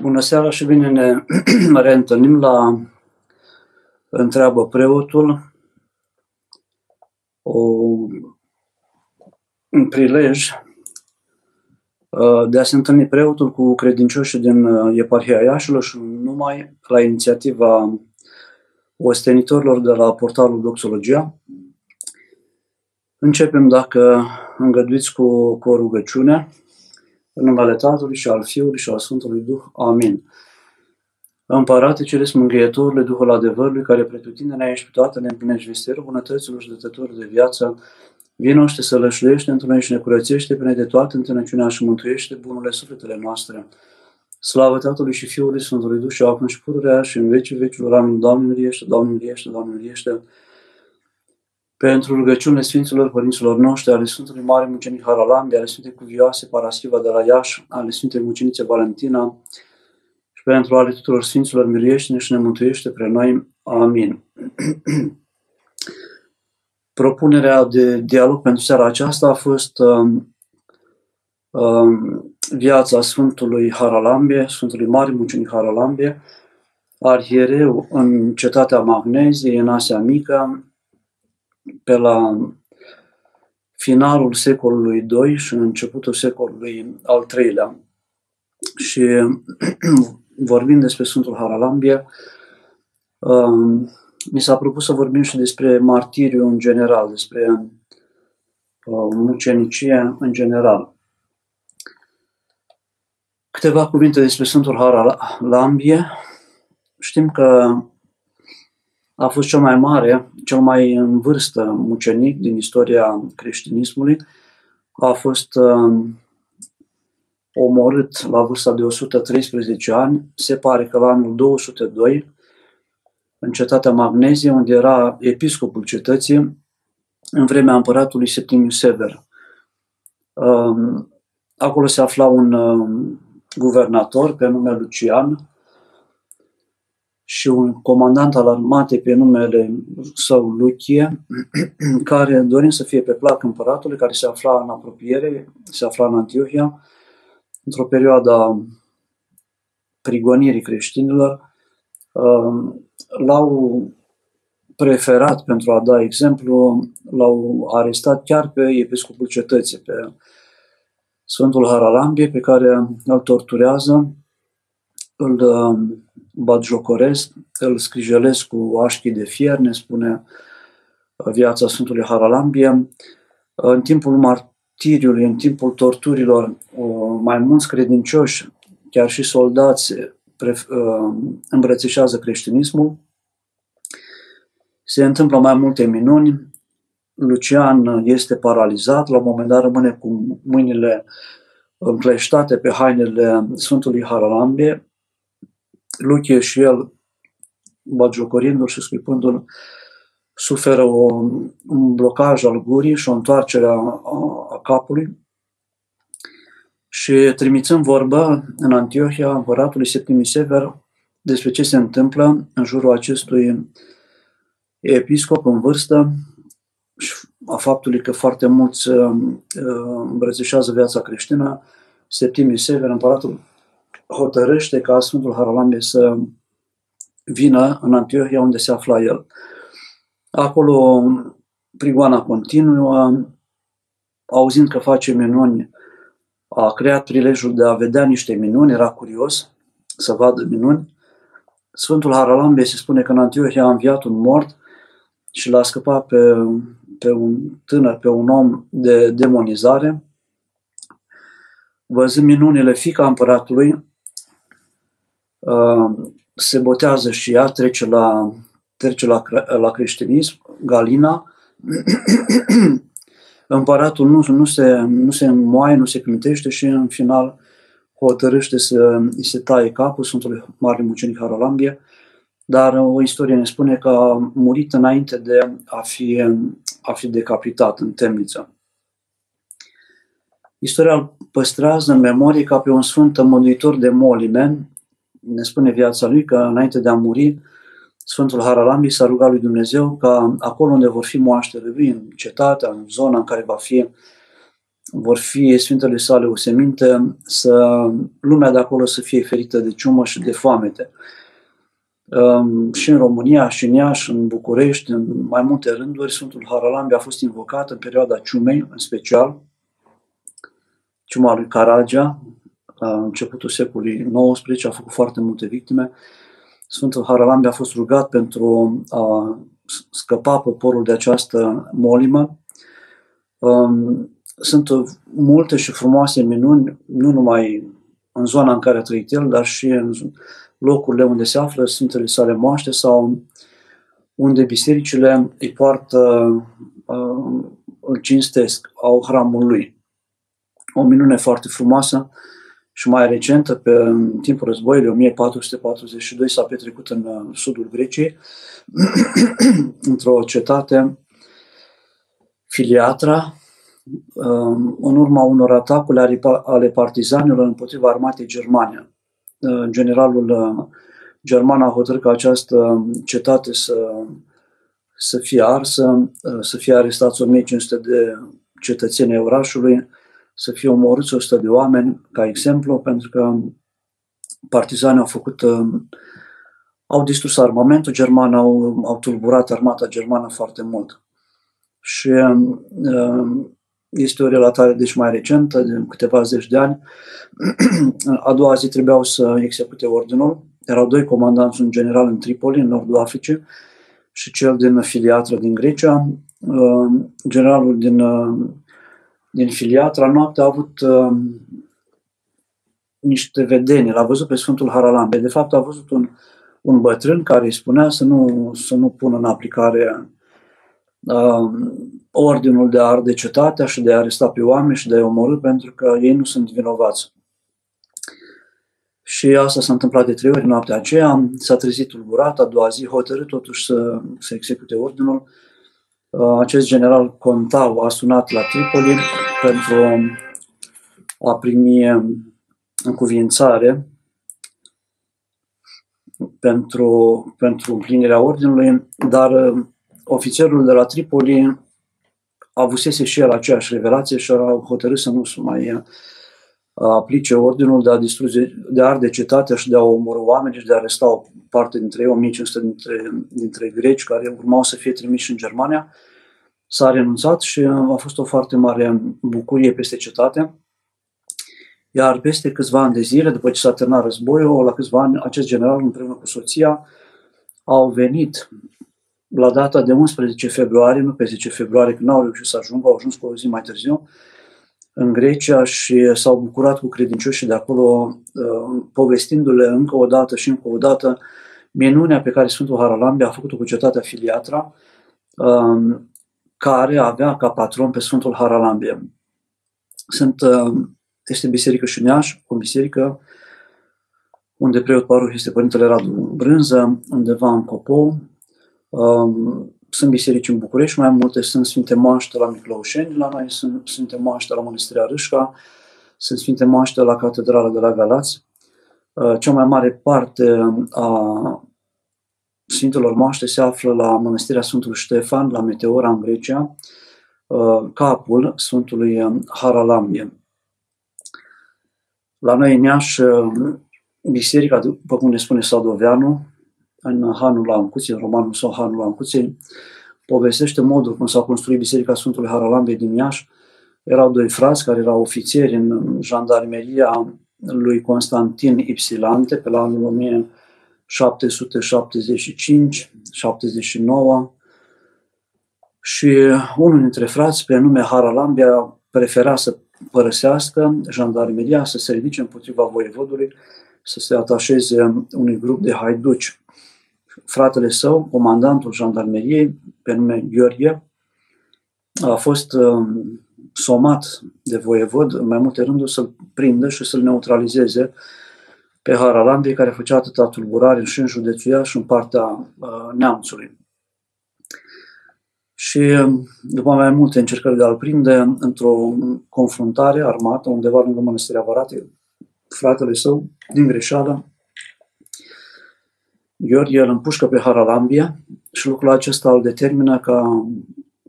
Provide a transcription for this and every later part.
Bună seara și bine ne reîntâlnim la Întreabă preotul, o, un prilej uh, de a se întâlni preotul cu credincioșii din uh, eparhia Iașilor și numai la inițiativa ostenitorilor de la portalul Doxologia. Începem, dacă îngăduiți, cu, cu o rugăciune. În numele Tatălui și al Fiului și al Sfântului Duh. Amin. Împărate Ceresc Mângâietorule, Duhul adevărului, care pretutindene ești pe toate, ne împlinești visterul bunătăților și dătătorul de viață, vino și te sălășluiește într noi și ne curățește pe de toate întâlnăciunea și mântuiește bunurile sufletele noastre. Slavă Tatălui și Fiului Sfântului Duh și acum și pururea și în vecii vecilor. Amin. Doamne miliește, Doamne miliește, Doamne miliește pentru rugăciunile Sfinților Părinților noștri, ale Sfântului Mare Mucenic Haralambi, ale Sfintei Cuvioase Paraschiva de la Iași, ale Sfintei Mucenițe Valentina și pentru ale tuturor Sfinților miliește și ne mântuiește pre noi. Amin. Propunerea de dialog pentru seara aceasta a fost um, um, viața Sfântului Haralambie, Sfântului Mare Mucenic Haralambie, arhiereu în cetatea Magneziei, în Asia Mică, pe la finalul secolului II și începutul secolului al III-lea. Și vorbind despre Sfântul Haralambia, um, mi s-a propus să vorbim și despre martiriu în general, despre uh, mucenicie în general. Câteva cuvinte despre Sfântul Haralambie. Știm că a fost cel mai mare, cel mai în vârstă mucenic din istoria creștinismului. A fost uh, omorât la vârsta de 113 ani, se pare că la anul 202, în cetatea Magnezie, unde era episcopul cetății, în vremea împăratului Septimiu Sever. Uh, acolo se afla un uh, guvernator pe nume Lucian, și un comandant al armatei pe numele său Luchie, care, dorind să fie pe plac împăratului, care se afla în apropiere, se afla în Antiohia, într-o perioadă prigonirii creștinilor, um, l-au preferat, pentru a da exemplu, l-au arestat chiar pe episcopul cetății, pe Sfântul Haralambie, pe care îl torturează, îl um, batjocoresc, îl scrijelesc cu așchii de fier, ne spune uh, viața Sfântului Haralambie. În timpul martiriului, în timpul torturilor, uh, mai mulți credincioși, chiar și soldați, uh, îmbrățișează creștinismul. Se întâmplă mai multe minuni. Lucian este paralizat, la un moment dat rămâne cu mâinile încleștate pe hainele Sfântului Haralambie, Luche și el, bagiocorindu-l și scuipându-l, suferă o, un blocaj al gurii și o întoarcere a, a, a capului. Și trimițând vorba în Antiohia împăratului Septimi Sever despre ce se întâmplă în jurul acestui episcop în vârstă și a faptului că foarte mulți uh, uh îmbrățișează viața creștină, Septimi Sever, împăratul hotărăște ca Sfântul Haralambie să vină în Antiohia unde se afla el. Acolo prigoana continuă, auzind că face minuni, a creat prilejul de a vedea niște minuni, era curios să vadă minuni. Sfântul Haralambie se spune că în Antiohia a înviat un mort și l-a scăpat pe, pe un tânăr, pe un om de demonizare. Văzând minunile fica împăratului, Uh, se botează și ea, trece la, trece la, la creștinism, Galina. Împăratul nu, nu, se, nu se moaie, nu se clintește și în final hotărâște să îi se taie capul Sfântului Mare Mucenic Haralambie, dar o istorie ne spune că a murit înainte de a fi, a fi decapitat în temniță. Istoria îl păstrează în memorie ca pe un sfânt mântuitor de Molimen, ne spune viața lui că înainte de a muri, Sfântul Haralambi s-a rugat lui Dumnezeu ca acolo unde vor fi moaștele lui, în cetatea, în zona în care va fi vor fi Sfintele sale o seminte, să lumea de acolo să fie ferită de ciumă și de foamete. Um, și în România, și în Iași, în București, în mai multe rânduri, Sfântul Haralambi a fost invocat în perioada ciumei, în special, ciuma lui Caragea, la începutul secolului XIX, a făcut foarte multe victime. Sfântul Haralambi a fost rugat pentru a scăpa poporul de această molimă. Um, sunt multe și frumoase minuni, nu numai în zona în care a trăit el, dar și în locurile unde se află Sfintele sale moaște sau unde bisericile îi poartă, uh, îl cinstesc, au hramul lui. O minune foarte frumoasă și mai recentă, pe în timpul războiului 1442, s-a petrecut în uh, sudul Greciei, într-o cetate, Filiatra, um, în urma unor atacuri ale partizanilor împotriva armatei germane. Uh, generalul uh, german a hotărât ca această cetate să, să fie arsă, să fie arestați 1500 de cetățeni orașului, să fie omorâți 100 de oameni, ca exemplu, pentru că partizanii au făcut, uh, au distrus armamentul german, au, au tulburat armata germană foarte mult. Și uh, este o relatare deci mai recentă, de câteva zeci de ani. A doua zi trebuiau să execute ordinul. Erau doi comandanți, un general în Tripoli, în nordul Africii, și cel din Filiatră din Grecia. Uh, generalul din din Filiatra, noaptea a avut uh, niște vedeni, l-a văzut pe Sfântul Haralambe. De fapt, a văzut un, un bătrân care îi spunea să nu, să nu pună în aplicare uh, ordinul de a arde cetatea și de a aresta pe oameni și de a-i omorâ pentru că ei nu sunt vinovați. Și asta s-a întâmplat de trei ori noaptea aceea, s-a trezit tulburat, a doua zi hotărât totuși să, să execute ordinul Uh, acest general Contau a sunat la Tripoli pentru a primi încuvințare pentru, pentru împlinirea ordinului, dar uh, ofițerul de la Tripoli avusese și el aceeași revelație și a hotărât să nu se mai uh, aplice ordinul de a, distruge, de a arde cetatea și de a omorâ oameni și de a aresta o parte dintre ei, 1500 dintre, dintre greci care urmau să fie trimiși în Germania. S-a renunțat și a fost o foarte mare bucurie peste cetate. Iar peste câțiva ani de zile, după ce s-a terminat războiul, la câțiva ani, acest general împreună cu soția au venit la data de 11 februarie, nu pe 10 februarie, când n-au reușit să ajungă, au ajuns cu o zi mai târziu, în Grecia și s-au bucurat cu credincioșii de acolo, uh, povestindu-le încă o dată și încă o dată minunea pe care Sfântul Haralambia a făcut-o cu cetatea Filiatra, um, care avea ca patron pe Sfântul Haralambia. Sunt, um, este biserică și Neaș, o biserică unde preot paruh este Părintele Radu Brânză, undeva în Copou. Um, sunt biserici în București, mai multe sunt Sfinte Moaște la Miclăușeni, la noi sunt Sfinte Moaște la Mănăstirea Râșca, sunt Sfinte Moaște la Catedrala de la Galați. Uh, cea mai mare parte a Sfintelor Moaște se află la Mănăstirea Sfântului Ștefan, la Meteora, în Grecia, uh, capul Sfântului Haralambie. La noi în Iași, uh, biserica, după cum ne spune Sadoveanu, în Hanul la Ancuții, în romanul sau Hanul la Ancuții, povestește modul cum s-a construit Biserica Sfântului Haralambie din Iași. Erau doi frați care erau ofițeri în jandarmeria lui Constantin Ipsilante pe la anul 1775, 79 și unul dintre frați, pe nume Haralambia, prefera să părăsească jandarmeria, să se ridice împotriva voievodului, să se atașeze unui grup de haiduci. Fratele său, comandantul jandarmeriei, pe nume Gheorghe, a fost um, somat de voievod în mai multe rânduri să-l prindă și să-l neutralizeze pe Haralambiei, care făcea atâta tulburare și în județul Iași și în partea uh, neamțului. Și um, după mai multe încercări de a-l prinde, într-o confruntare armată, undeva lângă Mănăstirea Varate, fratele său, din greșeală, Gheorghe îl împușcă pe Haralambia și lucrul acesta îl determină ca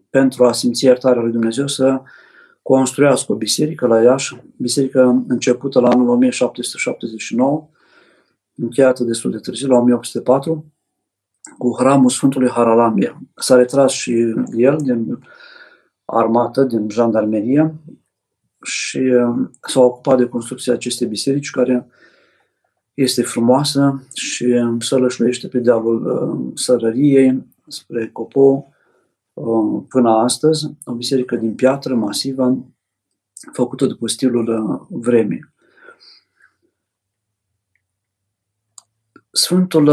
pentru a simți iertarea lui Dumnezeu să construiască o biserică la Iași, biserică începută la anul 1779, încheiată destul de târziu, la 1804, cu hramul Sfântului Haralambia. S-a retras și el din armată, din jandarmerie și uh, s-a ocupat de construcția acestei biserici, care este frumoasă și uh, sălășluiește pe dealul uh, Sărăriei, spre Copo, până astăzi, o biserică din piatră masivă, făcută după stilul vremii. Sfântul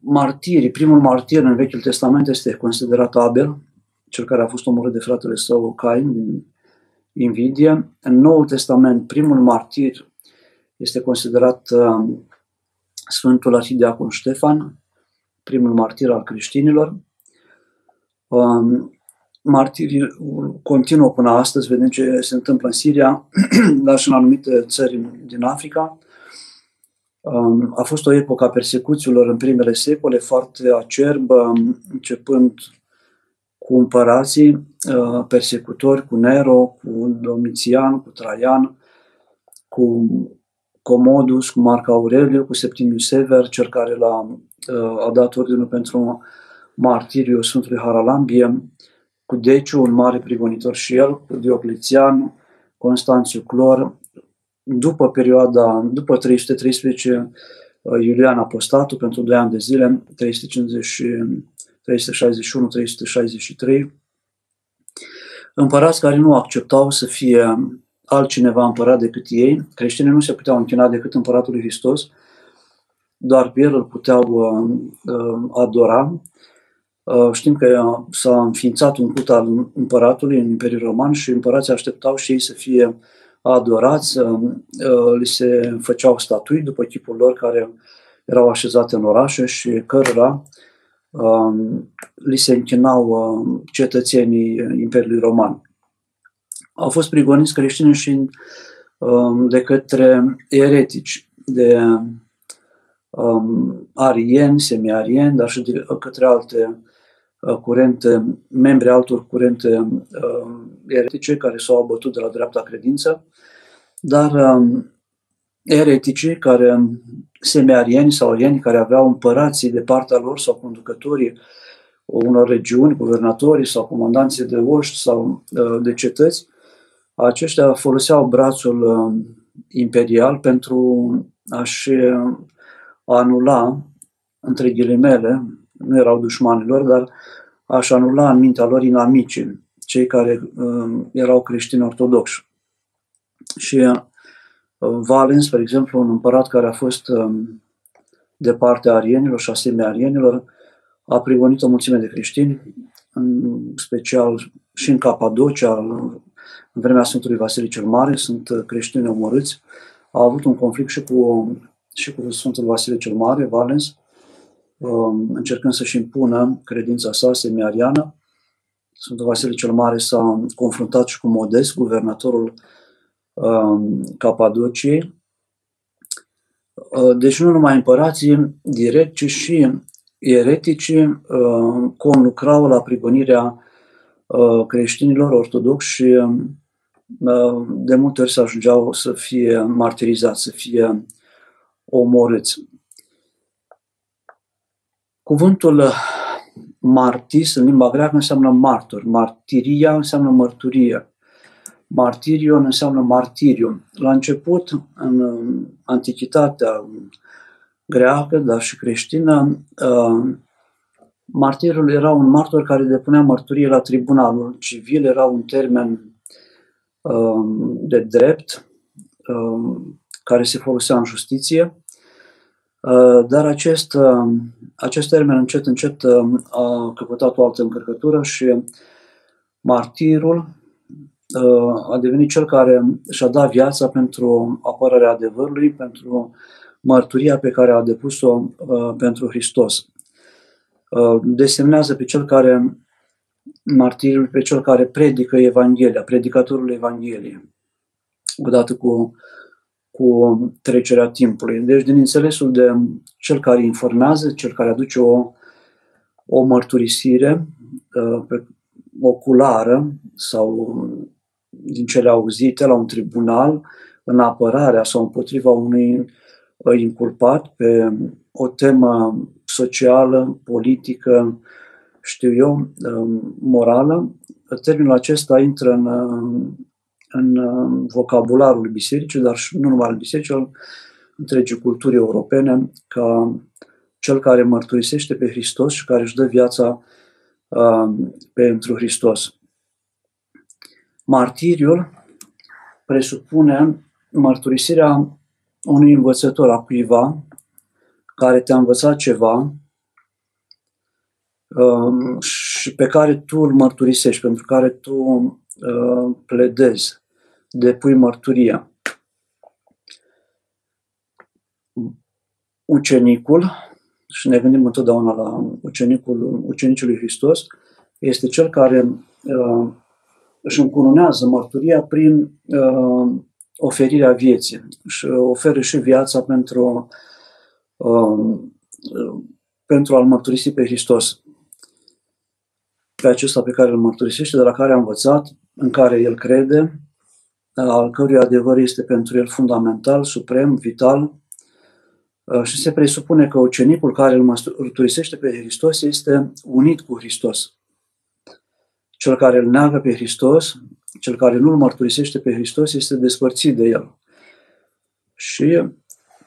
martirii, primul martir în Vechiul Testament este considerat Abel, cel care a fost omorât de fratele său Cain din invidie. În Noul Testament, primul martir este considerat uh, Sfântul Arhidiacon Ștefan, primul martir al creștinilor. Um, martirii continuă până astăzi, vedem ce se întâmplă în Siria, dar și în anumite țări din Africa. Um, a fost o epocă a persecuțiilor în primele secole foarte acerbă, începând cu împărații uh, persecutori, cu Nero, cu Domitian, cu Traian, cu Comodus, cu Marc Aureliu, cu Septimius Sever, cel care l-a, uh, a dat ordinul pentru martiriu Sfântului Haralambie, cu Deciu, un mare prigonitor și el, cu Diocletian, Constanțiu Clor, după perioada, după 313, uh, Iulian Apostatul, pentru 2 ani de zile, 350 361-363, împărați care nu acceptau să fie altcineva împărat decât ei, creștinii nu se puteau închina decât împăratul Hristos, doar pe el îl puteau uh, uh, adora. Uh, știm că s-a înființat un cult al împăratului în Imperiul Roman și împărații așteptau și ei să fie adorați, uh, uh, li se făceau statui după chipul lor care erau așezate în orașe și cărora Um, li se închinau um, cetățenii Imperiului Roman. Au fost prigoniți creștini și um, de către eretici, de arieni, semi-arieni, dar și de către alte uh, curente, membri altor curente eretice care s-au abătut de la dreapta credință, dar ereticii care semiarieni sau arieni care aveau împărații de partea lor sau conducătorii unor regiuni, guvernatorii sau comandanții de oști sau uh, de cetăți, aceștia foloseau brațul uh, imperial pentru a-și anula, între ghilimele, nu erau dușmanilor, dar a-și anula în mintea lor inamicii, cei care uh, erau creștini ortodoxi. Și Valens, spre exemplu, un împărat care a fost um, de partea arienilor și a semi-arienilor, a prigonit o mulțime de creștini, în special și în Capadocia, în vremea Sfântului Vasile cel Mare, sunt creștini omorâți. A avut un conflict și cu, și cu Sfântul Vasile cel Mare, Valens, um, încercând să-și impună credința sa semi-ariană. Sfântul Vasile cel Mare s-a confruntat și cu Modest, guvernatorul Um, Capadociei. Uh, deci nu numai împărații direct, ci și ereticii uh, conlucrau la prigonirea uh, creștinilor ortodoxi și um, de multe ori se ajungeau să fie martirizați, să fie omorâți. Cuvântul martis în limba greacă înseamnă martor, martiria înseamnă mărturie. Martirion înseamnă martirium. La început, în antichitatea greacă, dar și creștină, uh, martirul era un martor care depunea mărturie la tribunalul civil, era un termen uh, de drept uh, care se folosea în justiție, dar acest, acest termen încet, încet a căpătat o altă încărcătură și martirul Uh, a devenit cel care și-a dat viața pentru apărarea adevărului, pentru mărturia pe care a depus-o uh, pentru Hristos. Uh, desemnează pe cel care, martirul, pe cel care predică Evanghelia, predicatorul Evangheliei, odată cu, cu trecerea timpului. Deci, din înțelesul de cel care informează, cel care aduce o, o mărturisire pe oculară sau din cele auzite la un tribunal în apărarea sau împotriva unui uh, inculpat pe o temă socială, politică, știu eu, um, morală, termenul acesta intră în, în vocabularul bisericii, dar și nu numai al bisericii, al întregii culturi europene, ca cel care mărturisește pe Hristos și care își dă viața uh, pentru Hristos. Martiriul presupune mărturisirea unui învățător a cuiva care te-a învățat ceva um, și pe care tu îl mărturisești, pentru care tu uh, pledezi, depui mărturia. Ucenicul, și ne gândim întotdeauna la ucenicul, ucenicul lui Hristos, este cel care uh, își încununează mărturia prin uh, oferirea vieții și oferă și viața pentru, uh, pentru a-L mărturisi pe Hristos. Pe acesta pe care îl mărturisește, de la care a învățat, în care el crede, al cărui adevăr este pentru el fundamental, suprem, vital, uh, și se presupune că ucenicul care îl mărturisește pe Hristos este unit cu Hristos. Cel care îl neagă pe Hristos, cel care nu îl mărturisește pe Hristos, este despărțit de el. Și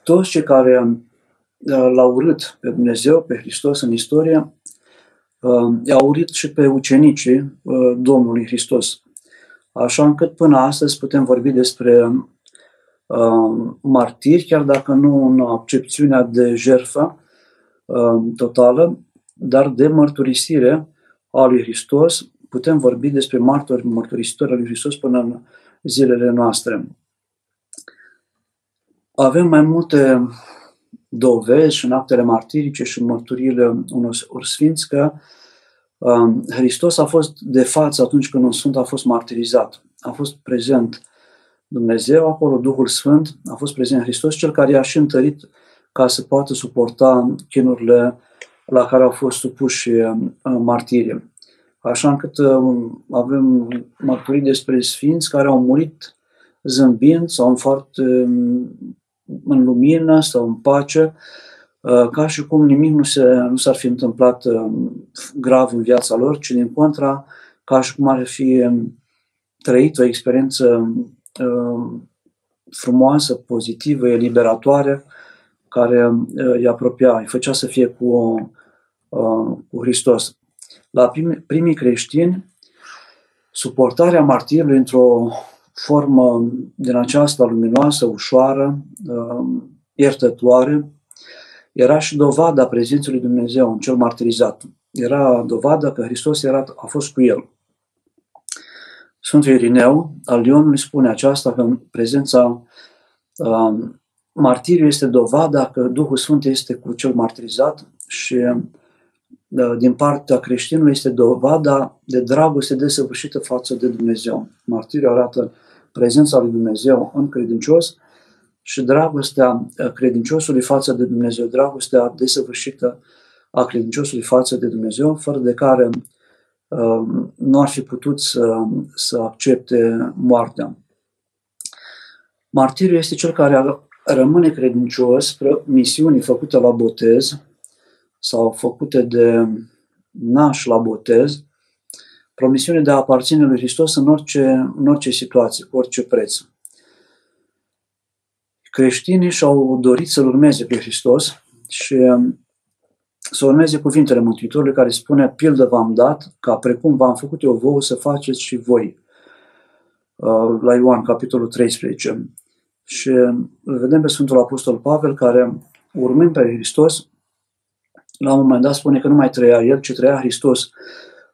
toți cei care uh, l-au urât pe Dumnezeu, pe Hristos în istorie, uh, i-au urât și pe ucenicii uh, Domnului Hristos. Așa încât până astăzi putem vorbi despre martiri, chiar dacă nu în accepțiunea de jertfă totală, dar de mărturisire a lui Hristos putem vorbi despre martori, mărturisitori al lui Hristos până în zilele noastre. Avem mai multe dovezi și în actele martirice și în mărturiile unor sfinți că um, Hristos a fost de față atunci când un sfânt a fost martirizat. A fost prezent Dumnezeu, acolo Duhul Sfânt, a fost prezent Hristos, cel care i-a și întărit ca să poată suporta chinurile la care au fost supuși um, martirii așa încât um, avem mărturii despre sfinți care au murit zâmbind sau în foarte um, în lumină sau în pace, uh, ca și cum nimic nu, se, nu s-ar fi întâmplat um, grav în viața lor, ci din contra, ca și cum ar fi trăit o experiență frumoasă, pozitivă, eliberatoare, care uh, îi apropia, îi făcea să fie cu, uh, cu Hristos. La primii creștini, suportarea martirului într-o formă din aceasta luminoasă, ușoară, um, iertătoare, era și dovada prezenței lui Dumnezeu în cel martirizat. Era dovada că Hristos era, a fost cu el. Sfântul Irineu al Lionului spune aceasta că în prezența um, martiriului este dovada că Duhul Sfânt este cu cel martirizat și da, din partea creștinului este dovada de dragoste desăvârșită față de Dumnezeu. Martiriul arată prezența lui Dumnezeu în credincios și dragostea credinciosului față de Dumnezeu, dragostea desăvârșită a credinciosului față de Dumnezeu, fără de care uh, nu ar fi putut să, să accepte moartea. Martiriul este cel care rămâne credincios misiunii făcute la botez, sau făcute de naș la botez, promisiune de a aparține lui Hristos în orice, în orice situație, cu orice preț. Creștinii și-au dorit să-L urmeze pe Hristos și să urmeze cuvintele Mântuitorului care spune, pildă v-am dat, ca precum v-am făcut eu vouă să faceți și voi. Uh, la Ioan, capitolul 13. Și îl vedem pe Sfântul Apostol Pavel care, urmând pe Hristos, la un moment dat spune că nu mai trăia el, ci trăia Hristos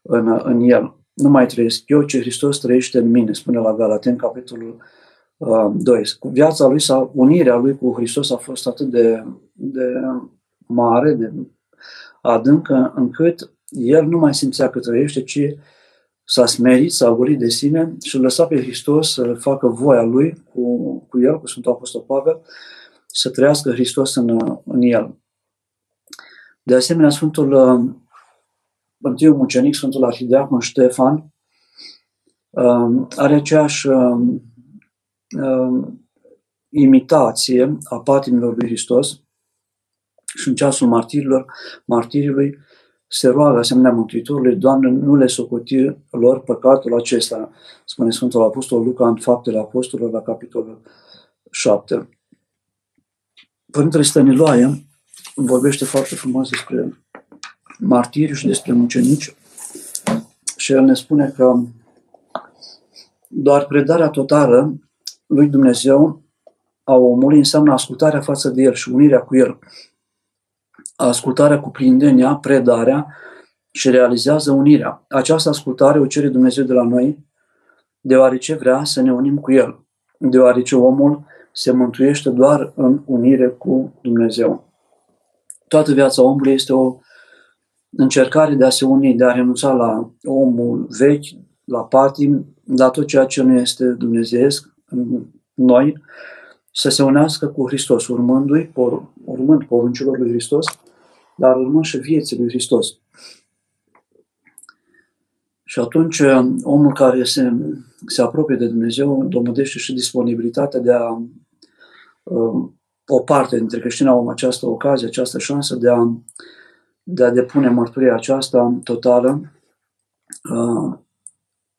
în, în el. Nu mai trăiesc eu, ci Hristos trăiește în mine, spune la Galaten, capitolul uh, 2. Viața lui sau unirea lui cu Hristos a fost atât de, de mare, de adâncă, încât el nu mai simțea că trăiește, ci s-a smerit, s-a golit de sine și lăsa pe Hristos să facă voia lui cu, cu el, cu Sfântul Apostol Pavel, să trăiască Hristos în, în el. De asemenea, Sfântul uh, întâiul mucenic, Sfântul Arhideacon Ștefan, um, are aceeași um, um, imitație a patimilor lui Hristos și în ceasul martirilor, martirilor se roagă asemenea Mântuitorului, Doamne, nu le socoti lor păcatul acesta, spune Sfântul Apostol Luca în Faptele Apostolilor la capitolul 7. Părintele Stăniloae vorbește foarte frumos despre martiri și despre mucenici și el ne spune că doar predarea totală lui Dumnezeu a omului înseamnă ascultarea față de el și unirea cu el. Ascultarea cuprinde în ea predarea și realizează unirea. Această ascultare o cere Dumnezeu de la noi, deoarece vrea să ne unim cu El, deoarece omul se mântuiește doar în unire cu Dumnezeu. Toată viața omului este o încercare de a se uni, de a renunța la omul vechi, la patim, la tot ceea ce nu este dumnezeiesc în noi, să se unească cu Hristos, urmându-i, por, urmând poruncilor lui Hristos, dar urmând și vieții lui Hristos. Și atunci omul care se, se apropie de Dumnezeu domodește și disponibilitatea de a um, o parte dintre creștini au această ocazie, această șansă de a, de a depune mărturia aceasta totală uh,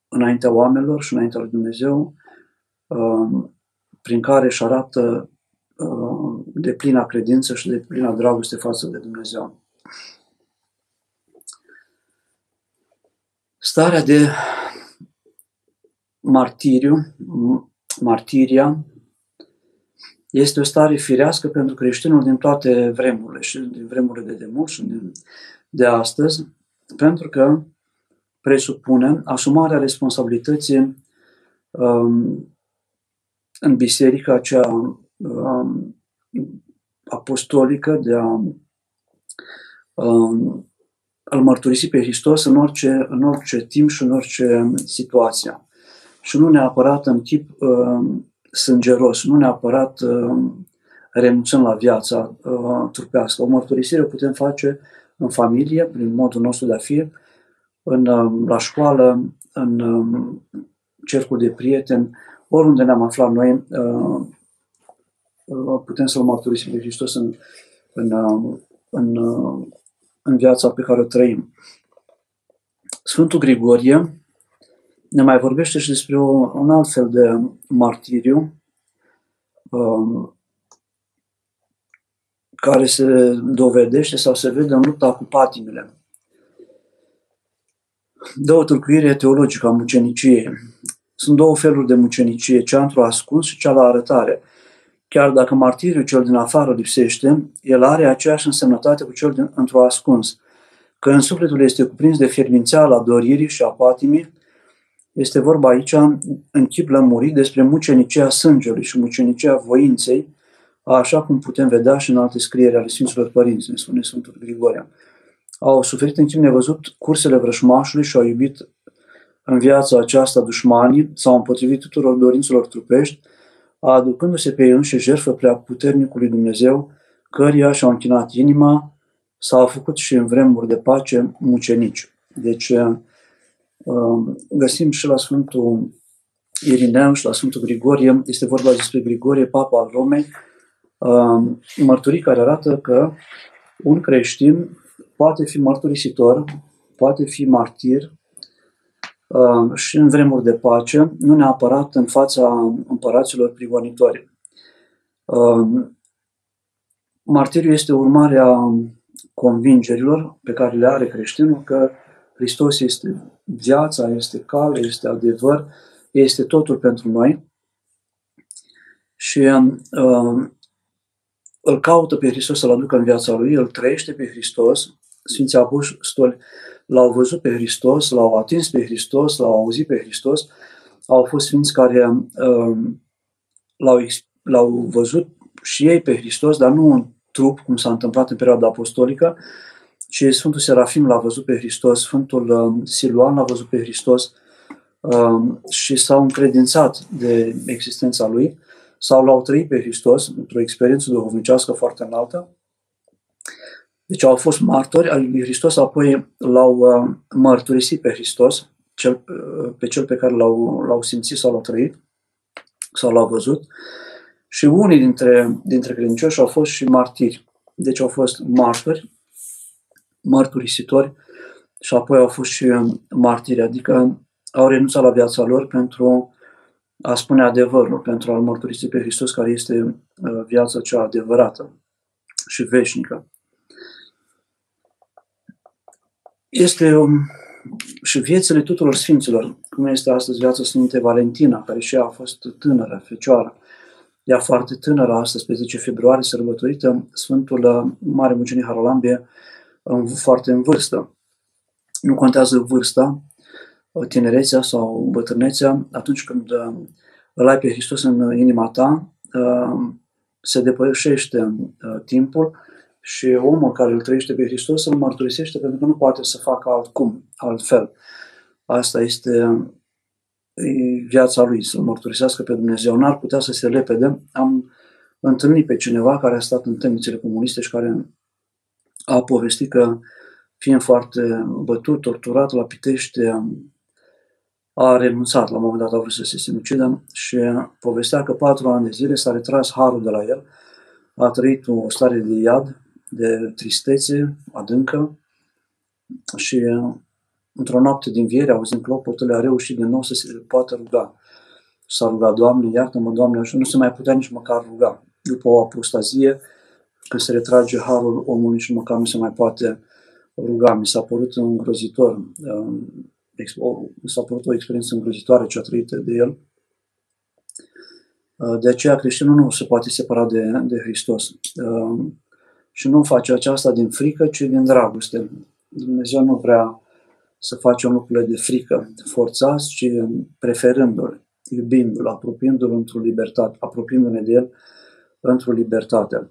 înaintea oamenilor și înaintea lui Dumnezeu, uh, prin care își arată uh, de plină credință și de plină dragoste față de Dumnezeu. Starea de martiriu, martiria, este o stare firească pentru creștinul din toate vremurile, și din vremurile de demult și din, de astăzi, pentru că presupune asumarea responsabilității um, în biserica acea um, apostolică de a um, îl mărturisi pe Hristos în orice, în orice timp și în orice situație. Și nu neapărat în tip um, sângeros, nu neapărat uh, renunțăm la viața uh, trupească. O mărturisire o putem face în familie, prin modul nostru de a fi, în, uh, la școală, în uh, cercul de prieteni, oriunde ne-am aflat noi, uh, uh, putem să-L mărturisim pe Hristos în, în, uh, în, uh, în viața pe care o trăim. Sfântul Grigorie, ne mai vorbește și despre o, un alt fel de martiriu um, care se dovedește sau se vede în lupta cu patimile. Dă o tâlcuire teologică a muceniciei. Sunt două feluri de mucenicie, cea într-o ascuns și cea la arătare. Chiar dacă martiriul cel din afară lipsește, el are aceeași însemnătate cu cel din, într-o ascuns, că în sufletul este cuprins de fierbințeala doririi și a patimii, este vorba aici, în chip lămurit, despre mucenicia sângelui și mucenicia voinței, așa cum putem vedea și în alte scrieri ale Sfinților Părinți, ne spune Sfântul Grigoria. Au suferit în chip nevăzut cursele vrășmașului și au iubit în viața aceasta dușmanii, s-au împotrivit tuturor dorințelor trupești, aducându-se pe ei înși jertfă prea puternicului Dumnezeu, căruia și-au închinat inima, s-au făcut și în vremuri de pace mucenici. Deci, Um, găsim și la Sfântul Irineu și la Sfântul Grigorie, este vorba despre Grigorie, papa al Romei, um, mărturii care arată că un creștin poate fi mărturisitor, poate fi martir um, și în vremuri de pace, nu neapărat în fața împăraților prigonitori. Martiriul este urmarea convingerilor pe care le are creștinul că Hristos este viața, este cale, este adevăr, este totul pentru noi. Și uh, îl caută pe Hristos să-L aducă în viața lui, îl trăiește pe Hristos. Sfinții Apostoli l-au văzut pe Hristos, l-au atins pe Hristos, l-au auzit pe Hristos. Au fost sfinți care uh, l-au, l-au văzut și ei pe Hristos, dar nu în trup, cum s-a întâmplat în perioada apostolică, și Sfântul Serafim l-a văzut pe Hristos, Sfântul um, Siluan l-a văzut pe Hristos um, și s-au încredințat de existența lui sau l-au trăit pe Hristos într-o experiență duhovnicească foarte înaltă Deci au fost martori al lui Hristos, apoi l-au uh, mărturisit pe Hristos, cel, uh, pe cel pe care l-au, l-au simțit sau l-au trăit sau l-au văzut. Și unii dintre, dintre credincioși au fost și martiri. Deci au fost martori, mărturisitori și apoi au fost și martiri, adică au renunțat la viața lor pentru a spune adevărul, pentru a-L mărturisi pe Hristos, care este uh, viața cea adevărată și veșnică. Este um, și viețile tuturor sfinților, cum este astăzi viața Sfintei Valentina, care și ea a fost tânără, fecioară. Ea foarte tânără, astăzi, pe 10 februarie, sărbătorită, Sfântul uh, Mare Mucenic Haralambie, foarte în vârstă. Nu contează vârsta, tinerețea sau bătrânețea, atunci când uh, îl ai pe Hristos în inima ta, uh, se depășește uh, timpul și omul care îl trăiește pe Hristos îl mărturisește pentru că nu poate să facă altcum, altfel. Asta este viața lui, să-L mărturisească pe Dumnezeu. N-ar putea să se lepede. Am întâlnit pe cineva care a stat în temnițele comuniste și care a povestit că fiind foarte bătut, torturat la Pitești, a renunțat, la un moment dat a vrut să se sinucidă și povestea că patru ani de zile s-a retras harul de la el, a trăit o stare de iad, de tristețe adâncă și într-o noapte din viere, auzind clopotele, a reușit din nou să se poată ruga. S-a rugat, Doamne, iartă-mă, Doamne, așa nu se mai putea nici măcar ruga. După o apostazie, când se retrage harul omului și măcar nu se mai poate ruga. Mi s-a părut îngrozitor mi s-a părut o experiență îngrozitoare ce a trăit de el. Uh, de aceea creștinul nu se poate separa de, de Hristos. Uh, și nu face aceasta din frică, ci din dragoste. Dumnezeu nu vrea să facem lucrurile de frică, forțați, ci preferându-L, iubindu-L, apropiindu-L într-o libertate, apropiindu-ne de El într-o libertate.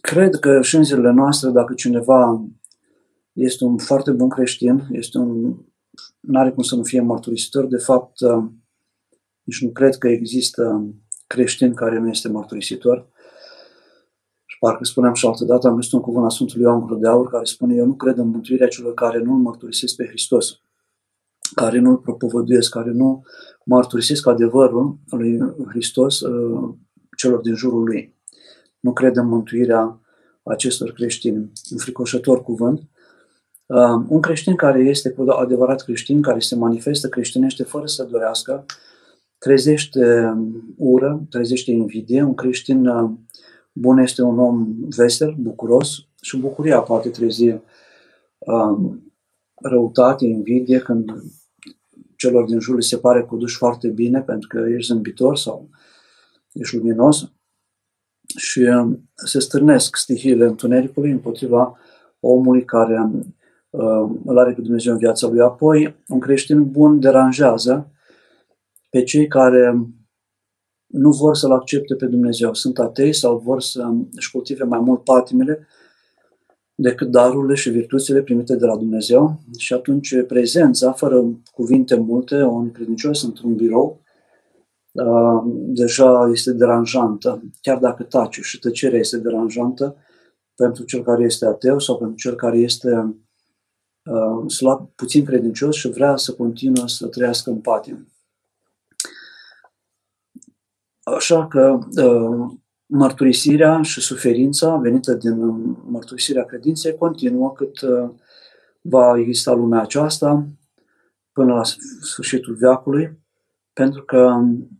Cred că și în zilele noastre, dacă cineva este un foarte bun creștin, este un, nu are cum să nu fie mărturisitor. De fapt, uh, nici nu cred că există creștin care nu este mărturisitor. Și parcă spuneam și altă dată, am văzut un cuvânt a Sfântului Ioan Gură de Aur care spune eu nu cred în mântuirea celor care nu-L mărturisesc pe Hristos, care nu-L propovăduiesc, care nu mărturisesc adevărul lui Hristos uh, celor din jurul Lui. Nu cred în mântuirea acestor creștini. Un fricoșător cuvânt. Uh, un creștin care este cu adevărat creștin, care se manifestă creștinește fără să dorească, trezește um, ură, trezește invidie. Un creștin uh, bun este un om vesel, bucuros și bucuria poate trezi uh, răutate, invidie, când celor din jur se pare că o duci foarte bine pentru că ești zâmbitor sau ești luminos și um, se stârnesc stihiile întunericului împotriva omului care Uh, îl are pe Dumnezeu în viața lui. Apoi, un creștin bun deranjează pe cei care nu vor să-L accepte pe Dumnezeu. Sunt atei sau vor să își cultive mai mult patimile decât darurile și virtuțile primite de la Dumnezeu. Și atunci prezența, fără cuvinte multe, un credincios într-un birou, uh, deja este deranjantă, chiar dacă tace și tăcerea este deranjantă pentru cel care este ateu sau pentru cel care este uh, slab, puțin credincios și vrea să continuă să trăiască în patim. Așa că uh, mărturisirea și suferința venită din mărturisirea credinței continuă cât uh, va exista lumea aceasta până la sfârșitul veacului, pentru că uh,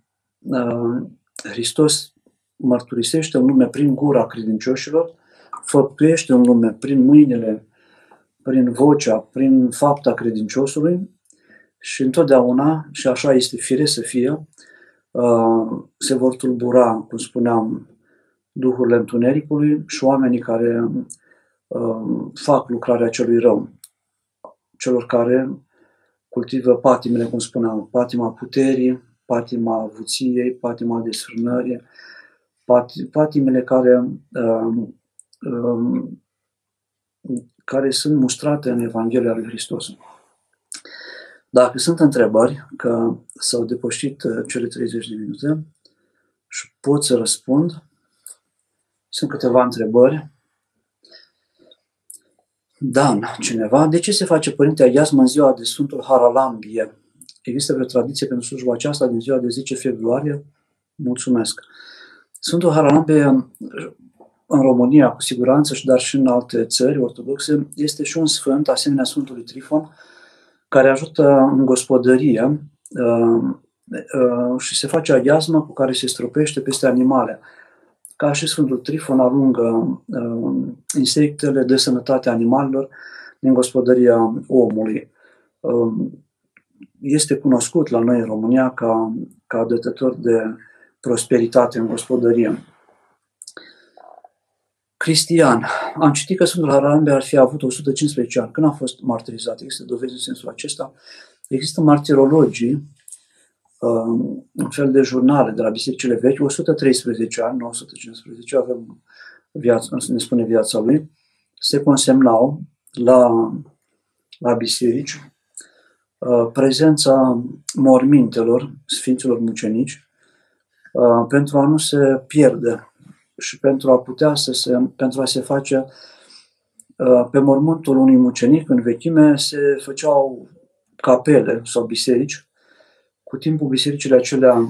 Hristos mărturisește în lume prin gura credincioșilor, făptuiește în lume prin mâinile prin vocea, prin fapta credinciosului și întotdeauna, și așa este fire să fie, uh, se vor tulbura, cum spuneam, duhurile întunericului și oamenii care uh, fac lucrarea celui rău, celor care cultivă patimile, cum spuneam, patima puterii, patima avuției, patima desfrânării, patimile care uh, uh, care sunt mustrate în Evanghelia lui Hristos. Dacă sunt întrebări, că s-au depășit uh, cele 30 de minute și pot să răspund, Sunt câteva întrebări. Dan, cineva, de ce se face Părinte Aghiazm în ziua de Sfântul Haralambie? Există vreo tradiție pentru slujba aceasta din ziua de 10 februarie? Mulțumesc. Sfântul Haralambie în România, cu siguranță, și dar și în alte țări ortodoxe, este și un sfânt, asemenea Sfântului Trifon, care ajută în gospodărie uh, uh, și se face aghiazmă cu care se stropește peste animale. Ca și Sfântul Trifon alungă uh, insectele de sănătate animalelor din gospodăria omului. Este cunoscut la noi în România ca, ca dătător de prosperitate în gospodărie. Cristian. Am citit că Sfântul Harambe ar fi avut 115 ani. Când a fost martirizat? Există dovezi în sensul acesta? Există martirologii, um, un fel de jurnale de la bisericile vechi, 113 ani, nu 115, avem viața, ne spune viața lui, se consemnau la, la biserici uh, prezența mormintelor Sfinților Mucenici uh, pentru a nu se pierde și pentru a putea să se, pentru a se face uh, pe mormântul unui mucenic în vechime se făceau capele sau biserici. Cu timpul bisericile acelea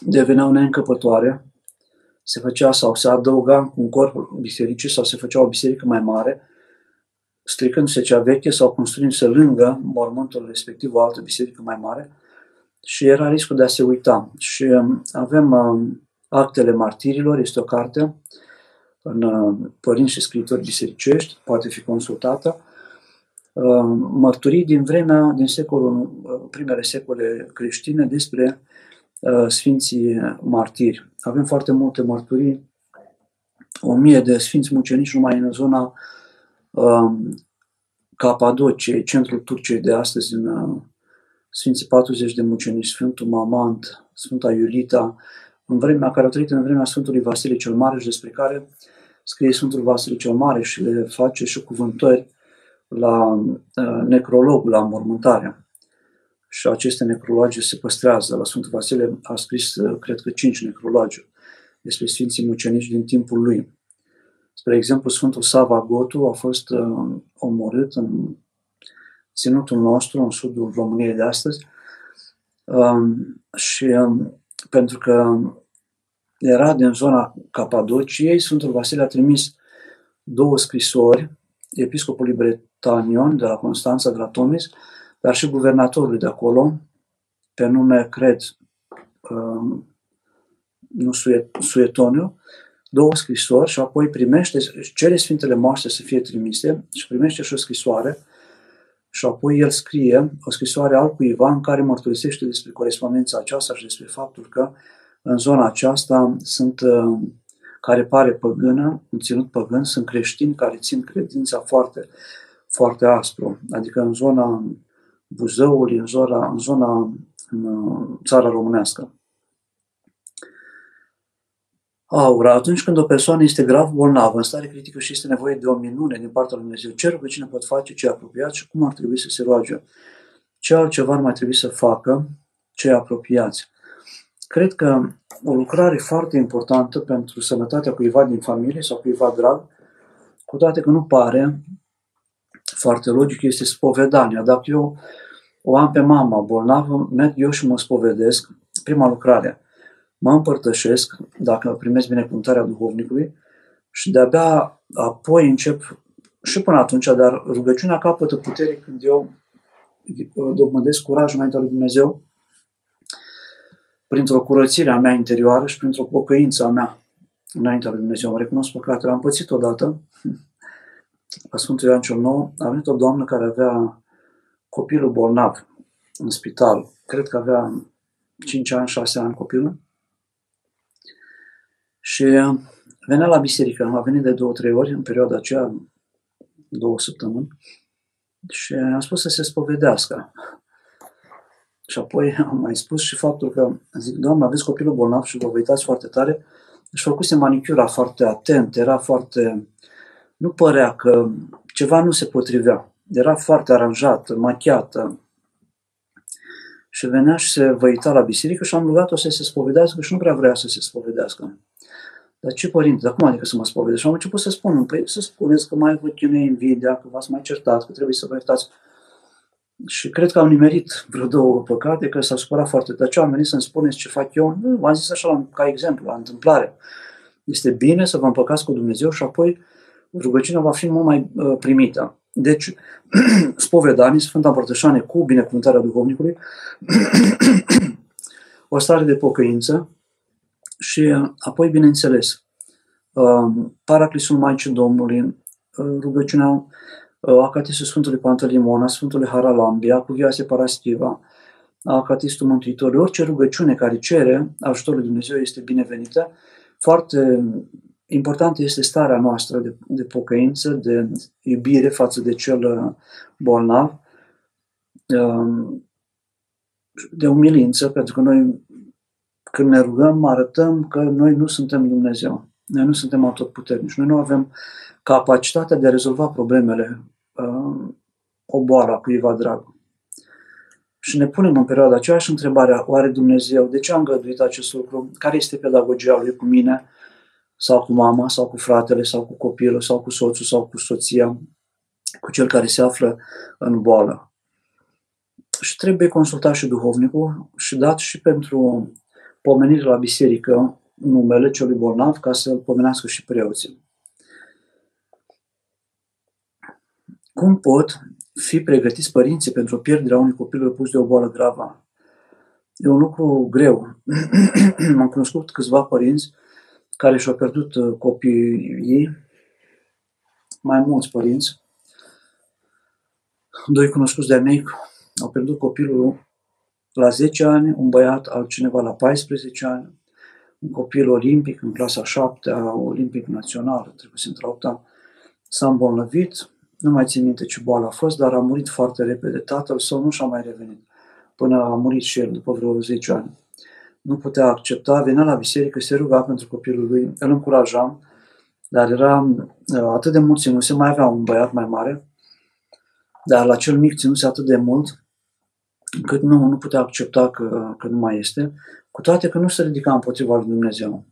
deveneau neîncăpătoare, se făcea sau se adăuga un corp bisericii sau se făcea o biserică mai mare, stricându-se cea veche sau construindu-se lângă mormântul respectiv o altă biserică mai mare și era riscul de a se uita. Și um, avem um, Actele Martirilor este o carte în uh, părinți și scriitori bisericești, poate fi consultată. Uh, mărturii din vremea, din secolul, uh, primele secole creștine despre Sfinții Martiri. Avem foarte multe mărturii, o mie de Sfinți Mucenici numai în zona Capadocie, centrul Turciei de astăzi, în Sfinții 40 de mucenici, Sfântul Mamant, Sfânta Iulita, în vremea care a trăit în vremea Sfântului Vasile cel Mare și despre care scrie Sfântul Vasile cel Mare și le face și cuvântări la uh, necrologul, la mormântarea. Și aceste necrologe se păstrează. La Sfântul Vasile a scris, uh, cred că, cinci necrologe despre Sfinții Mucenici din timpul lui. Spre exemplu, Sfântul Sava Gotu a fost uh, omorât în ținutul nostru, în sudul României de astăzi, um, și um, pentru că era din zona Capadociei, Sfântul Vasile a trimis două scrisori episcopului Bretanion de la Constanța, de la Tomis, dar și guvernatorului de acolo, pe nume, cred, um, nu Suetoniu, două scrisori și apoi primește, cere Sfintele Moaște să fie trimise și primește și o scrisoare și apoi el scrie o scrisoare al cuiva în care mărturisește despre corespondența aceasta și despre faptul că în zona aceasta sunt, uh, care pare păgână, un ținut păgân, sunt creștini care țin credința foarte, foarte aspru. Adică în zona Buzăului, în zona, în zona în uh, țara românească. Aura, atunci când o persoană este grav bolnavă, în stare critică și este nevoie de o minune din partea lui Dumnezeu, ce rugăciune pot face cei apropiați și cum ar trebui să se roage? Ce altceva ar mai trebui să facă cei apropiați? Cred că o lucrare foarte importantă pentru sănătatea cuiva din familie sau cuiva drag, cu toate că nu pare foarte logic, este spovedania. Dacă eu o am pe mama bolnavă, merg eu și mă spovedesc, prima lucrare mă împărtășesc, dacă primesc binecuvântarea duhovnicului, și de-abia apoi încep, și până atunci, dar rugăciunea capătă putere când eu dobândesc curaj înaintea lui Dumnezeu, printr-o curățire a mea interioară și printr-o pocăință a mea înaintea lui Dumnezeu. Mă recunosc păcatele. Am pățit odată, la Sfântul Ioan cel Nou, a venit o doamnă care avea copilul bolnav în spital. Cred că avea 5 ani, 6 ani copilul. Și venea la biserică, a venit de două, trei ori în perioada aceea, două săptămâni, și am spus să se spovedească. Și apoi am mai spus și faptul că, zic, Doamne, aveți copilul bolnav și vă uitați foarte tare, și făcuse manicura foarte atent, era foarte... Nu părea că ceva nu se potrivea. Era foarte aranjată, machiată. Și venea și se văita la biserică și am rugat-o să se spovedească și nu prea vrea să se spovedească. Dar ce părinte, dar cum adică să mă spovedesc? Și am început să spun, păi să spuneți că mai vă chinuie invidia, că v-ați mai certat, că trebuie să vă iertați. Și cred că am nimerit vreo două păcate, că s-a supărat foarte. Dar ce am venit să-mi spuneți ce fac eu? Nu, v-am zis așa ca exemplu, la întâmplare. Este bine să vă împăcați cu Dumnezeu și apoi rugăciunea va fi mult mai uh, primită. Deci, spovedanie, Sfânta Împărtășanie cu binecuvântarea duhovnicului, o stare de pocăință și uh, apoi, bineînțeles, uh, Paraclisul Maicii Domnului, uh, rugăciunea Acatisul Sfântului Pantelimona, Sfântului Haralambia, cu viase parastiva, Acatistul Mântuitorului, orice rugăciune care cere ajutorul lui Dumnezeu este binevenită. Foarte important este starea noastră de, de pocăință, de iubire față de cel bolnav, de umilință, pentru că noi când ne rugăm, arătăm că noi nu suntem Dumnezeu. Noi nu suntem atotputernici. Noi nu avem capacitatea de a rezolva problemele uh, o boală a cuiva drag. Și ne punem în perioada aceeași întrebare, oare Dumnezeu, de ce a îngăduit acest lucru? Care este pedagogia lui cu mine? Sau cu mama, sau cu fratele, sau cu copilul, sau cu soțul, sau cu soția, cu cel care se află în boală. Și trebuie consultat și duhovnicul și dat și pentru pomenire la biserică numele celui bolnav ca să-l pomenească și preoții. Cum pot fi pregătiți părinții pentru pierderea unui copil pus de o boală gravă? E un lucru greu. Am cunoscut câțiva părinți care și-au pierdut uh, copiii ei, mai mulți părinți. Doi cunoscuți de-a mei au pierdut copilul la 10 ani, un băiat, altcineva la 14 ani, un copil olimpic în clasa 7 olimpic național, trebuie să intră 8 s-a îmbolnăvit, nu mai țin minte ce boală a fost, dar a murit foarte repede. Tatăl său nu și-a mai revenit până a murit și el după vreo 10 ani. Nu putea accepta, venea la biserică, se ruga pentru copilul lui, îl încurajam, dar era uh, atât de mult ținuse, mai avea un băiat mai mare, dar la cel mic ținuse atât de mult încât nu, nu putea accepta că, că nu mai este, cu toate că nu se ridica împotriva lui Dumnezeu.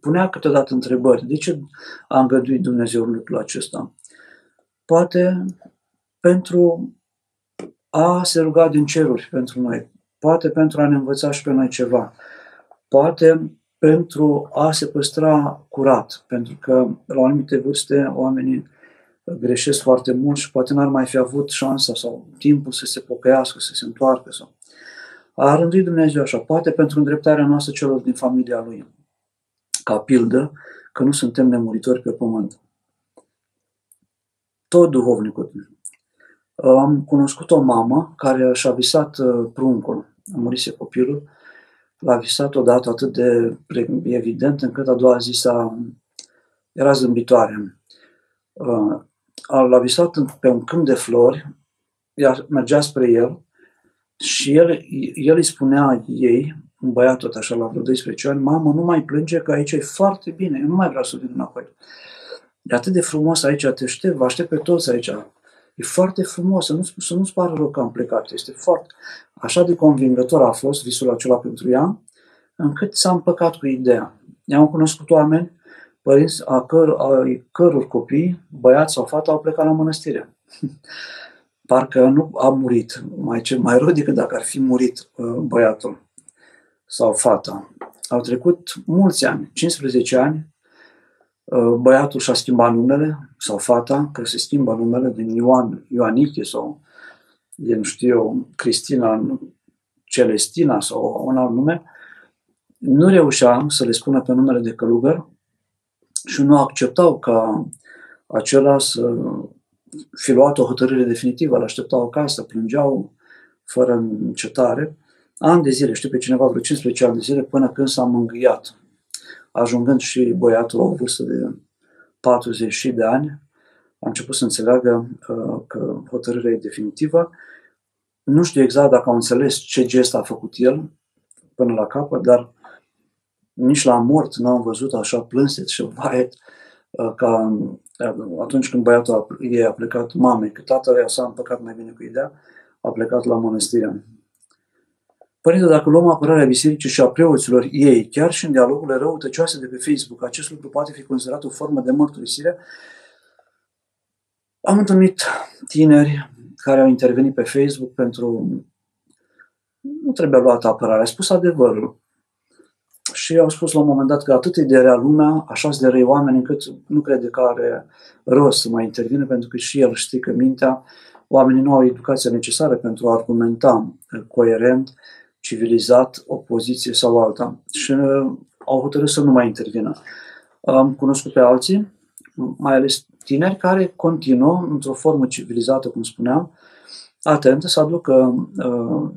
Punea câteodată întrebări. De ce a îngăduit Dumnezeu lucrul acesta? Poate pentru a se ruga din ceruri pentru noi, poate pentru a ne învăța și pe noi ceva, poate pentru a se păstra curat, pentru că la anumite vârste oamenii greșesc foarte mult și poate n-ar mai fi avut șansa sau timpul să se pocăiască, să se întoarcă. Sau... A rânduit Dumnezeu așa, poate pentru îndreptarea noastră celor din familia Lui, ca pildă că nu suntem nemuritori pe pământ. Tot duhovnicul. Am cunoscut o mamă care și-a visat uh, pruncul, a murit copilul, l-a visat odată atât de evident încât a doua zi s-a, era zâmbitoare. Uh, l-a visat pe un câmp de flori, ea mergea spre el și el, el îi spunea ei, un băiat tot așa la vreo 12 ani, mamă, nu mai plânge că aici e foarte bine, eu nu mai vreau să vin înapoi. E atât de frumos aici, te aștept, vă aștept pe toți aici. E foarte frumos, să, nu, să nu-ți pară rău că am plecat. Este foarte... Așa de convingător a fost visul acela pentru ea, încât s-a împăcat cu ideea. I-am cunoscut oameni părinți a, căr, a căror copii, băiat sau fată, au plecat la mănăstire. Parcă nu a murit, mai, ce, mai rău decât dacă ar fi murit uh, băiatul sau fata. Au trecut mulți ani, 15 ani, uh, băiatul și-a schimbat numele, sau fata, că se schimbă numele din Ioan, Ioaniche sau din, știu eu, Cristina Celestina sau un alt nume, nu reușea să le spună pe numele de călugăr și nu acceptau ca acela să fi luat o hotărâre definitivă, îl așteptau acasă, plângeau fără încetare, ani de zile, știu pe cineva vreo 15 ani de zile, până când s-a mângâiat, ajungând și băiatul la o vârstă de 40 de ani, a început să înțeleagă uh, că hotărârea e definitivă. Nu știu exact dacă au înțeles ce gest a făcut el până la capăt, dar nici la mort n-am văzut așa plânset și vaet uh, ca uh, atunci când băiatul ei a plecat mamei, că tatăl ea s-a împăcat mai bine cu ideea, a plecat la mănăstire. Părinte, dacă luăm apărarea bisericii și a preoților ei, chiar și în dialogurile răutăcioase de pe Facebook, acest lucru poate fi considerat o formă de mărturisire? Am întâlnit tineri care au intervenit pe Facebook pentru... Nu trebuie luat apărarea, a spus adevărul. Și au spus la un moment dat că atât e de rea lumea, așa de răi oameni, încât nu crede că are rost să mai intervine, pentru că și el știe că mintea, oamenii nu au educația necesară pentru a argumenta coerent, civilizat, o poziție sau alta. Și uh, au hotărât să nu mai intervină. Am cunoscut pe alții, mai ales tineri, care continuă într-o formă civilizată, cum spuneam, atentă să aducă uh,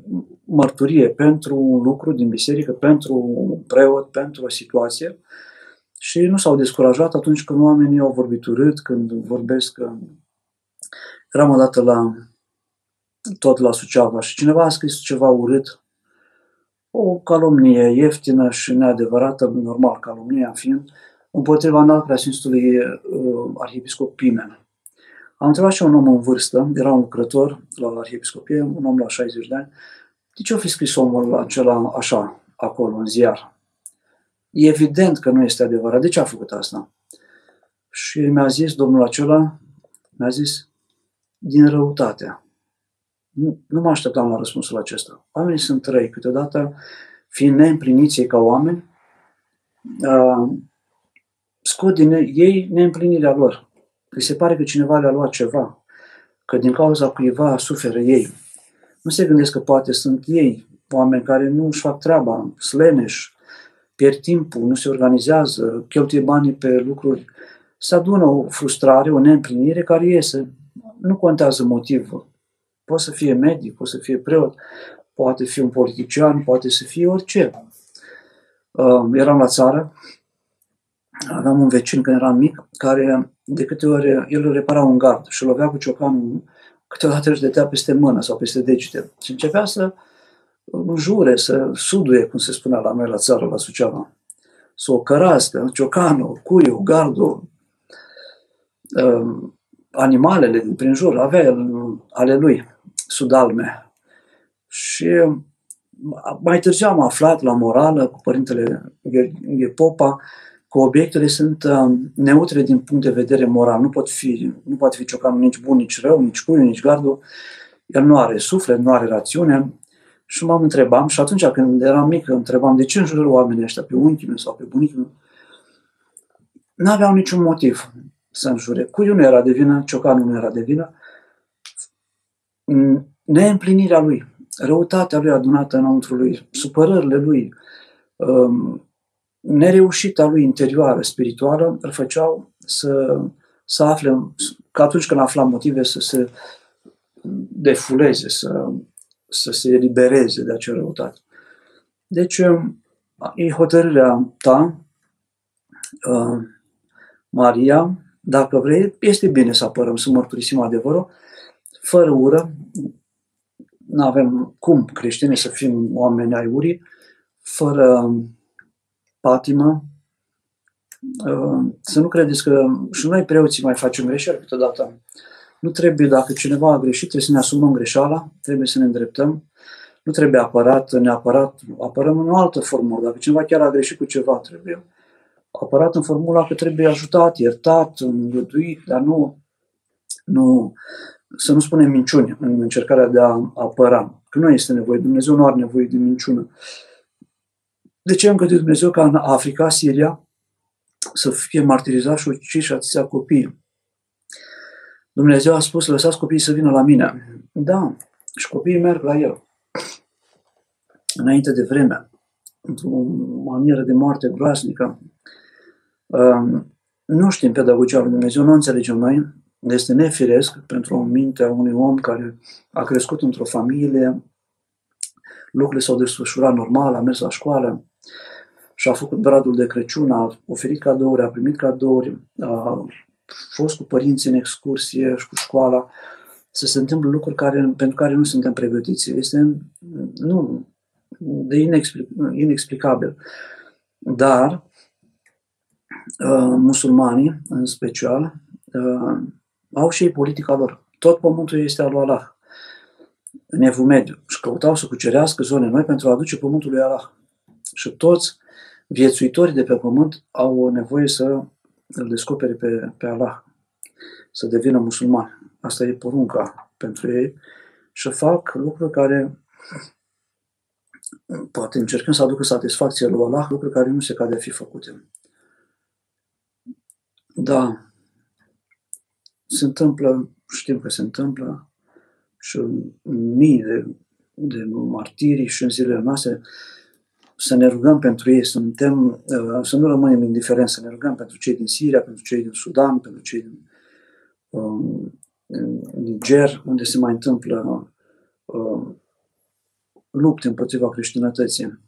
mărturie pentru un lucru din biserică, pentru un preot, pentru o situație și nu s-au descurajat atunci când oamenii au vorbit urât, când vorbesc. Uh, eram odată la tot la Suceava și cineva a scris ceva urât, o calomnie ieftină și neadevărată, normal calomnia fiind, împotriva înalt preasfințitului uh, arhiepiscop Pimen. Am întrebat și un om în vârstă, era un lucrător la arhiepiscopie, un om la 60 de ani, de ce a fi scris omul acela așa, acolo, în ziar? E evident că nu este adevărat. De ce a făcut asta? Și mi-a zis domnul acela, mi-a zis, din răutate. Nu, nu mă așteptam la răspunsul acesta. Oamenii sunt trei. Câteodată, fiind neîmpliniți ca oameni, uh, scot din ei neîmplinirea lor. Îi se pare că cineva le-a luat ceva, că din cauza cuiva suferă ei. Nu se gândesc că poate sunt ei, oameni care nu își fac treaba, sleneși, pierd timpul, nu se organizează, cheltuie banii pe lucruri. Se adună o frustrare, o neîmplinire care iese. Nu contează motivul. Poate să fie medic, poate să fie preot, poate fi un politician, poate să fie orice. Uh, eram la țară aveam un vecin când eram mic, care de câte ori el repara un gard și lovea cu ciocanul, câteodată își dădea peste mână sau peste degete și începea să înjure, să suduie, cum se spunea la noi la țară, la Suceava. Să o cărască, ciocanul, cuiul, gardul, um, animalele din prin jur, avea el ale lui, sudalme. Și mai târziu am aflat la morală cu părintele Popa că obiectele sunt uh, neutre din punct de vedere moral. Nu, pot fi, nu poate fi ciocanul nici bun, nici rău, nici cuiu, nici gardul. El nu are suflet, nu are rațiune. Și mă întrebam, și atunci când eram mic, întrebam de ce înjură oamenii ăștia pe unchiul meu sau pe bunicul meu. N-aveau niciun motiv să înjure. Cuiul nu era de vină, ciocanul nu era de vină. Neîmplinirea lui, răutatea lui adunată înăuntru lui, supărările lui, um, nereușita lui interioară, spirituală, îl făceau să, să afle, că atunci când afla motive să se defuleze, să, să se elibereze de acea răutate. Deci, e hotărârea ta, uh, Maria, dacă vrei, este bine să apărăm, să mărturisim adevărul, fără ură, nu avem cum creștini să fim oameni ai urii, fără patimă, uh, să nu credeți că și noi preoții mai facem greșeli câteodată. Nu trebuie, dacă cineva a greșit, trebuie să ne asumăm greșeala, trebuie să ne îndreptăm, nu trebuie apărat neapărat, apărăm în o altă formulă. Dacă cineva chiar a greșit cu ceva, trebuie apărat în formula că trebuie ajutat, iertat, îngăduit, dar nu, nu să nu spunem minciuni în încercarea de a apăra. Că nu este nevoie, Dumnezeu nu are nevoie de minciună. De ce a îngăduit Dumnezeu ca în Africa, Siria, să fie martirizați și uciși atâția copii? Dumnezeu a spus, lăsați copiii să vină la mine. Da, și copiii merg la el. Înainte de vreme, într-o manieră de moarte groaznică. Um, nu știm pedagogia lui Dumnezeu, nu înțelegem noi. Este nefiresc pentru o minte a unui om care a crescut într-o familie, lucrurile s-au desfășurat normal, a mers la școală, și-a făcut bradul de Crăciun, a oferit cadouri, a primit cadouri, a fost cu părinții în excursie și cu școala, să se întâmple lucruri care, pentru care nu suntem pregătiți. Este nu, de inexplic, inexplicabil. Dar uh, musulmanii, în special, uh, au și ei politica lor. Tot pământul este al lui Allah. în Evul Mediu și căutau să cucerească zone noi pentru a aduce pământul lui Allah. Și toți viețuitorii de pe pământ au nevoie să îl descopere pe, pe Allah, să devină musulmani. Asta e porunca pentru ei și fac lucruri care poate încercăm să aducă satisfacție lui Allah, lucruri care nu se cade a fi făcute. Da, se întâmplă, știm că se întâmplă și mii de, de martiri și în zilele noastre să ne rugăm pentru ei, să, suntem, uh, să nu rămânem indiferenți, să ne rugăm pentru cei din Siria, pentru cei din Sudan, pentru cei din um, Niger, unde se mai întâmplă um, lupte împotriva creștinătății.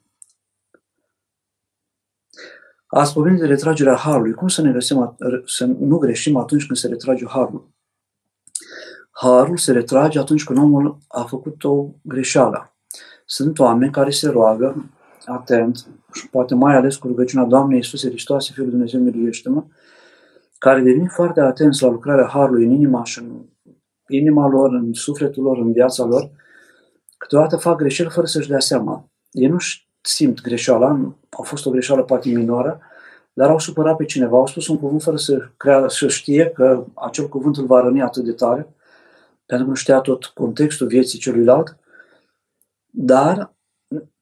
Ați vorbit de retragerea harului. Cum să ne găsim, să nu greșim atunci când se retrage harul? Harul se retrage atunci când omul a făcut o greșeală. Sunt oameni care se roagă atent și poate mai ales cu rugăciunea Doamnei Iisuse Hristoase, Fiul lui Dumnezeu, miluiește-mă, care devin foarte atenți la lucrarea Harului în inima și în inima lor, în sufletul lor, în viața lor, câteodată fac greșeli fără să-și dea seama. Ei nu simt greșeala, a fost o greșeală poate minoră, dar au supărat pe cineva, au spus un cuvânt fără să, crea, să știe că acel cuvânt îl va răni atât de tare, pentru că nu știa tot contextul vieții celuilalt, dar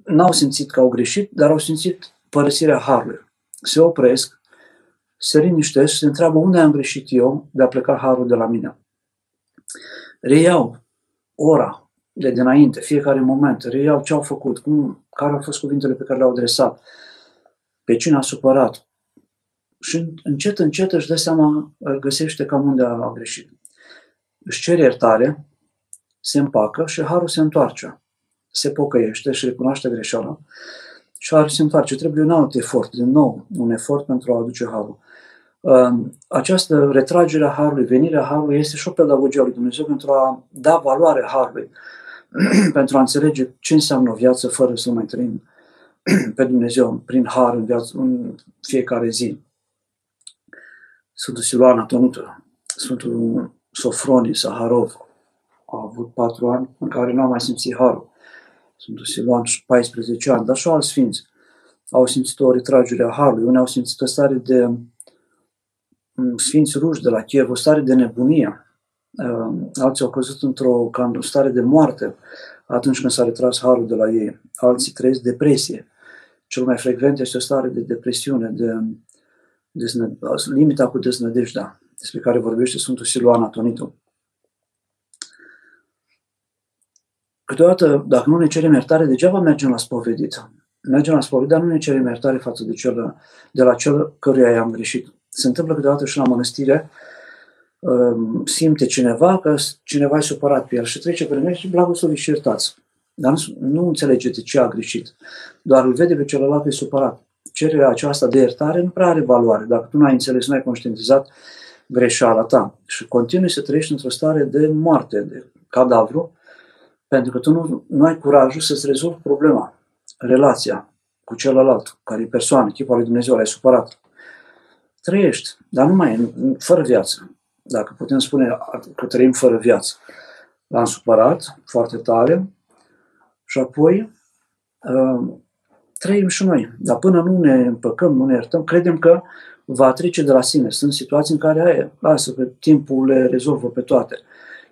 n-au simțit că au greșit, dar au simțit părăsirea harului. Se opresc, se liniștesc și se întreabă unde am greșit eu de a pleca harul de la mine. Reiau ora de dinainte, fiecare moment, reiau ce au făcut, cum, care au fost cuvintele pe care le-au adresat, pe cine a supărat. Și încet, încet își dă seama, găsește cam unde a greșit. Își cere iertare, se împacă și harul se întoarce se pocăiește și recunoaște greșeala și are se întoarce. Trebuie un alt efort, din nou, un efort pentru a aduce harul. Această retragere a harului, venirea harului este și o pedagogie a lui Dumnezeu pentru a da valoare harului, pentru a înțelege ce înseamnă o viață fără să mai trăim pe Dumnezeu prin har în, viață, în fiecare zi. Sfântul Siluana Tonută, Sfântul Sofronii Saharov, a avut patru ani în care nu a mai simțit harul. Sfântul Siluan, 14 ani, dar și alți sfinți au simțit o retragere a Harului, unii au simțit o stare de mm, sfinți ruși de la Kiev, o stare de nebunie. Ehm, alții au căzut într-o stare de moarte atunci când s-a retras Harul de la ei. Alții trăiesc depresie. Cel mai frecvent este o stare de depresiune, de, de limita cu deznădejdea, despre care vorbește Sfântul Siluan Atonitul. Câteodată, dacă nu ne cerem iertare, degeaba mergem la spovedit. Mergem la spovedit, dar nu ne cerem iertare față de, cel, de la cel căruia i-am greșit. Se întâmplă câteodată și la mănăstire, um, simte cineva că cineva e supărat pe el și trece pe lângă și blagoslovi și iertați. Dar nu, nu înțelege de ce a greșit. Doar îl vede pe celălalt că e supărat. Cererea aceasta de iertare nu prea are valoare. Dacă tu nu ai înțeles, nu ai conștientizat greșeala ta și continui să trăiești într-o stare de moarte, de cadavru, pentru că tu nu, nu ai curajul să-ți rezolvi problema, relația cu celălalt, care e persoană, chipul lui Dumnezeu, l-ai supărat. Trăiești, dar nu mai fără viață. Dacă putem spune că trăim fără viață. L-am supărat foarte tare și apoi uh, trăim și noi. Dar până nu ne împăcăm, nu ne iertăm, credem că va trece de la sine. Sunt situații în care aia, lasă că timpul le rezolvă pe toate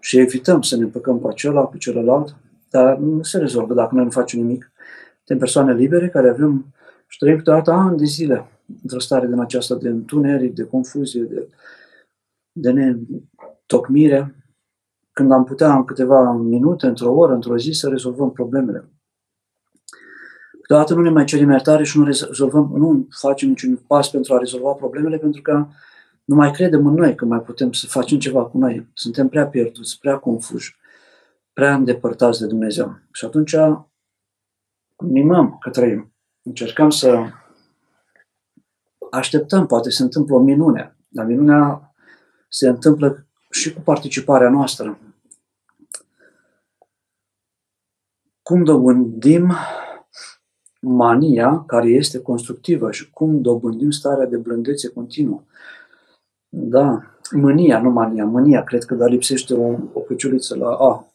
și evităm să ne împăcăm cu acela, cu celălalt, dar nu se rezolvă dacă noi nu facem nimic. Suntem persoane libere care avem și trăim câteodată ani de zile într-o stare din aceasta de întuneric, de confuzie, de, de netocmire, când am putea în câteva minute, într-o oră, într-o zi, să rezolvăm problemele. Câteodată nu ne mai cerem iertare și nu rezolvăm, nu facem niciun pas pentru a rezolva problemele, pentru că nu mai credem în noi că mai putem să facem ceva cu noi. Suntem prea pierduți, prea confuși, prea îndepărtați de Dumnezeu. Și atunci mimăm că trăim. Încercăm să așteptăm, poate se întâmplă o minune, dar minunea se întâmplă și cu participarea noastră. Cum dobândim mania care este constructivă și cum dobândim starea de blândețe continuă. Da, mânia, nu mania, mânia, cred că da lipsește o, o căciuliță la A.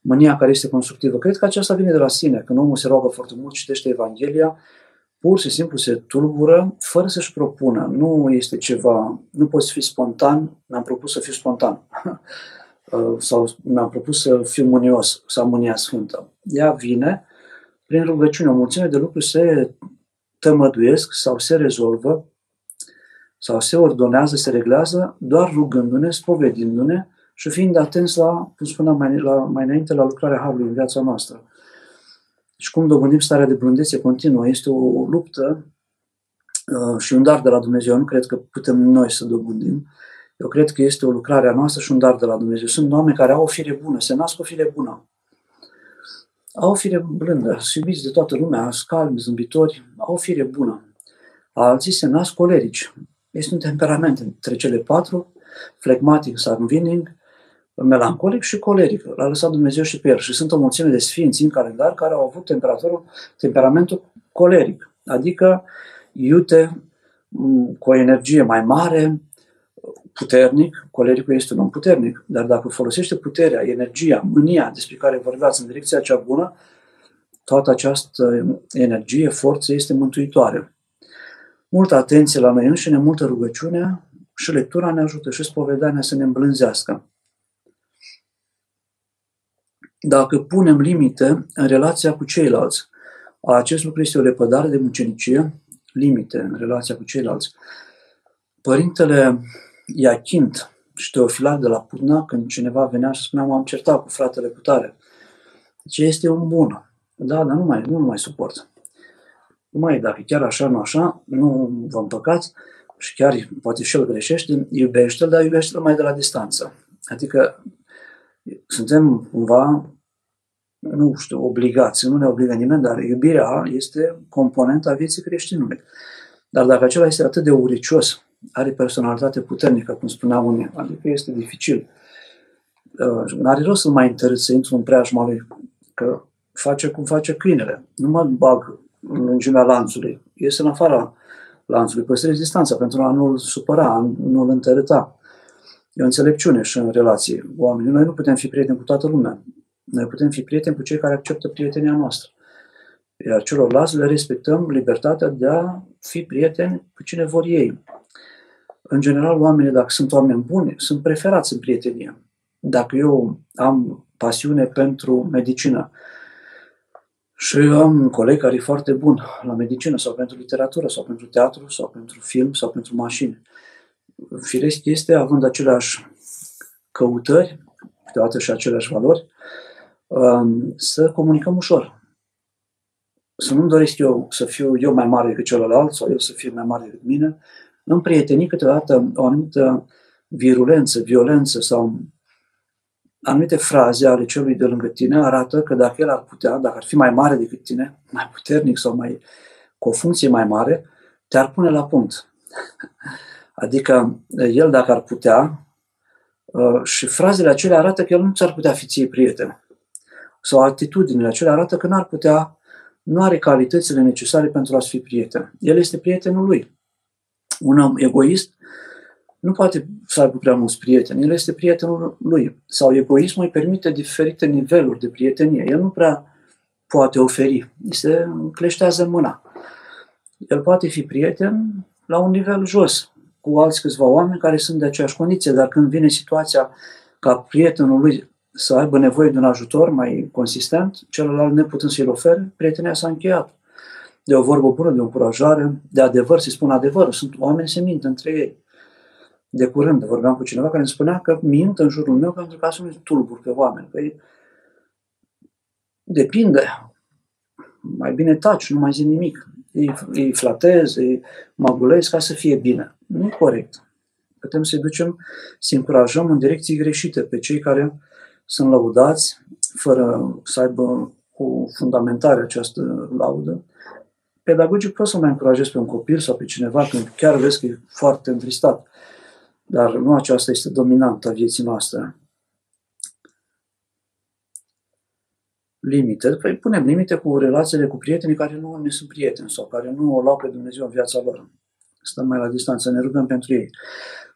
mânia care este constructivă. Cred că aceasta vine de la sine. Când omul se roagă foarte mult, citește Evanghelia, pur și simplu se tulbură fără să-și propună. Nu este ceva, nu poți fi spontan, mi-am propus să fiu spontan. sau mi-am propus să fiu mânios, să am mânia sfântă. Ea vine prin rugăciune. O mulțime de lucruri se tămăduiesc sau se rezolvă sau se ordonează, se reglează doar rugându-ne, spovedindu-ne și fiind atenți la, cum spuneam mai, la, mai înainte, la lucrarea Harului în viața noastră. Și cum dobândim starea de blândețe continuă. Este o luptă uh, și un dar de la Dumnezeu. Nu cred că putem noi să dobândim. Eu cred că este o lucrare a noastră și un dar de la Dumnezeu. Sunt oameni care au o fire bună, se nasc o fire bună. Au o fire blândă, sunt iubiți de toată lumea, scalmi, zâmbitori, au o fire bună. Alții se nasc colerici. Este un temperament între cele patru, flegmatic, sanguinic, melancolic și coleric. L-a lăsat Dumnezeu și pe el. Și sunt o mulțime de sfinți în calendar care au avut temperatură, temperamentul coleric, adică iute cu o energie mai mare, puternic, colericul este un om puternic, dar dacă folosește puterea, energia, mânia despre care vorbeați în direcția cea bună, toată această energie, forță este mântuitoare. Multă atenție la noi înșine, multă rugăciune și lectura ne ajută și spovedania să ne îmblânzească. Dacă punem limite în relația cu ceilalți, acest lucru este o lepădare de mucenicie, limite în relația cu ceilalți. Părintele Iachint și Teofilat de la Putna, când cineva venea și spunea, m-am certat cu fratele cu tare. Deci este un bun. Da, dar nu mai, nu mai suport. Mai, dacă chiar așa, nu așa, nu vă împăcați și chiar poate și el greșește, iubește-l, dar iubește-l mai de la distanță. Adică suntem cumva, nu știu, obligați, nu ne obligă nimeni, dar iubirea este componenta vieții creștinului. Dar dacă acela este atât de uricios, are personalitate puternică, cum spunea unii, adică este dificil. Uh, nu are rost să mai întărât să intru în preajma lui, că face cum face câinele. Nu mă bag în lungimea lanțului. Este în afara lanțului. Păstrez distanța pentru a nu-l supăra, nu-l întărâta. E o înțelepciune și în relație. Oamenii, noi nu putem fi prieteni cu toată lumea. Noi putem fi prieteni cu cei care acceptă prietenia noastră. Iar celorlalți le respectăm libertatea de a fi prieteni cu cine vor ei. În general, oamenii, dacă sunt oameni buni, sunt preferați în prietenie. Dacă eu am pasiune pentru medicină și am un coleg care e foarte bun la medicină sau pentru literatură sau pentru teatru sau pentru film sau pentru mașini, firesc este, având aceleași căutări, câteodată și aceleași valori, um, să comunicăm ușor. Să nu-mi doresc eu să fiu eu mai mare decât celălalt sau el să fie mai mare decât mine, în prietenii câteodată o anumită virulență, violență sau anumite fraze ale celui de lângă tine arată că dacă el ar putea, dacă ar fi mai mare decât tine, mai puternic sau mai cu o funcție mai mare, te-ar pune la punct. Adică el dacă ar putea, uh, și frazele acelea arată că el nu ți-ar putea fi ție prieten. Sau atitudinile acelea arată că n-ar putea, nu are calitățile necesare pentru a-ți fi prieten. El este prietenul lui un om egoist nu poate să aibă prea mulți prieteni, el este prietenul lui. Sau egoismul îi permite diferite niveluri de prietenie. El nu prea poate oferi, îi se cleștează mâna. El poate fi prieten la un nivel jos, cu alți câțiva oameni care sunt de aceeași condiție, dar când vine situația ca prietenul lui să aibă nevoie de un ajutor mai consistent, celălalt neputând să-i ofere, prietenia s-a încheiat de o vorbă bună, de o încurajare, de adevăr, să spun adevărul. Sunt oameni se mint între ei. De curând vorbeam cu cineva care îmi spunea că mint în jurul meu pentru ca să nu tulbur pe oameni. Păi, depinde. Mai bine taci, nu mai zi nimic. Îi, îi flatez, îi magulez ca să fie bine. Nu e corect. Putem să-i ducem, să încurajăm în direcții greșite pe cei care sunt lăudați, fără să aibă o fundamentare această laudă, pedagogic poți să mai încurajezi pe un copil sau pe cineva când chiar vezi că e foarte întristat. Dar nu aceasta este dominantă a vieții noastre. Limite. Păi punem limite cu relațiile cu prietenii care nu ne sunt prieteni sau care nu o lau pe Dumnezeu în viața lor. Stăm mai la distanță, ne rugăm pentru ei.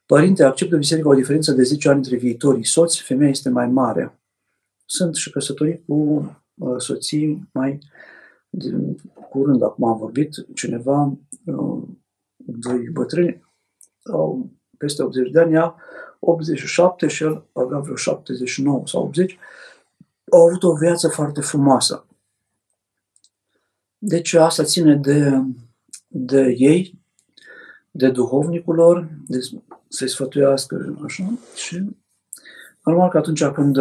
Părinte, acceptă biserica o diferență de 10 ani între viitorii soți, femeia este mai mare. sunt și căsătorii cu uh, soții mai de curând, acum am vorbit, cineva, uh, doi bătrâni, au peste 80 de ani, ea 87 și el avea vreo 79 sau 80, au avut o viață foarte frumoasă. Deci asta ține de, de ei, de duhovnicul lor, de să-i sfătuiască așa. Și normal că atunci când,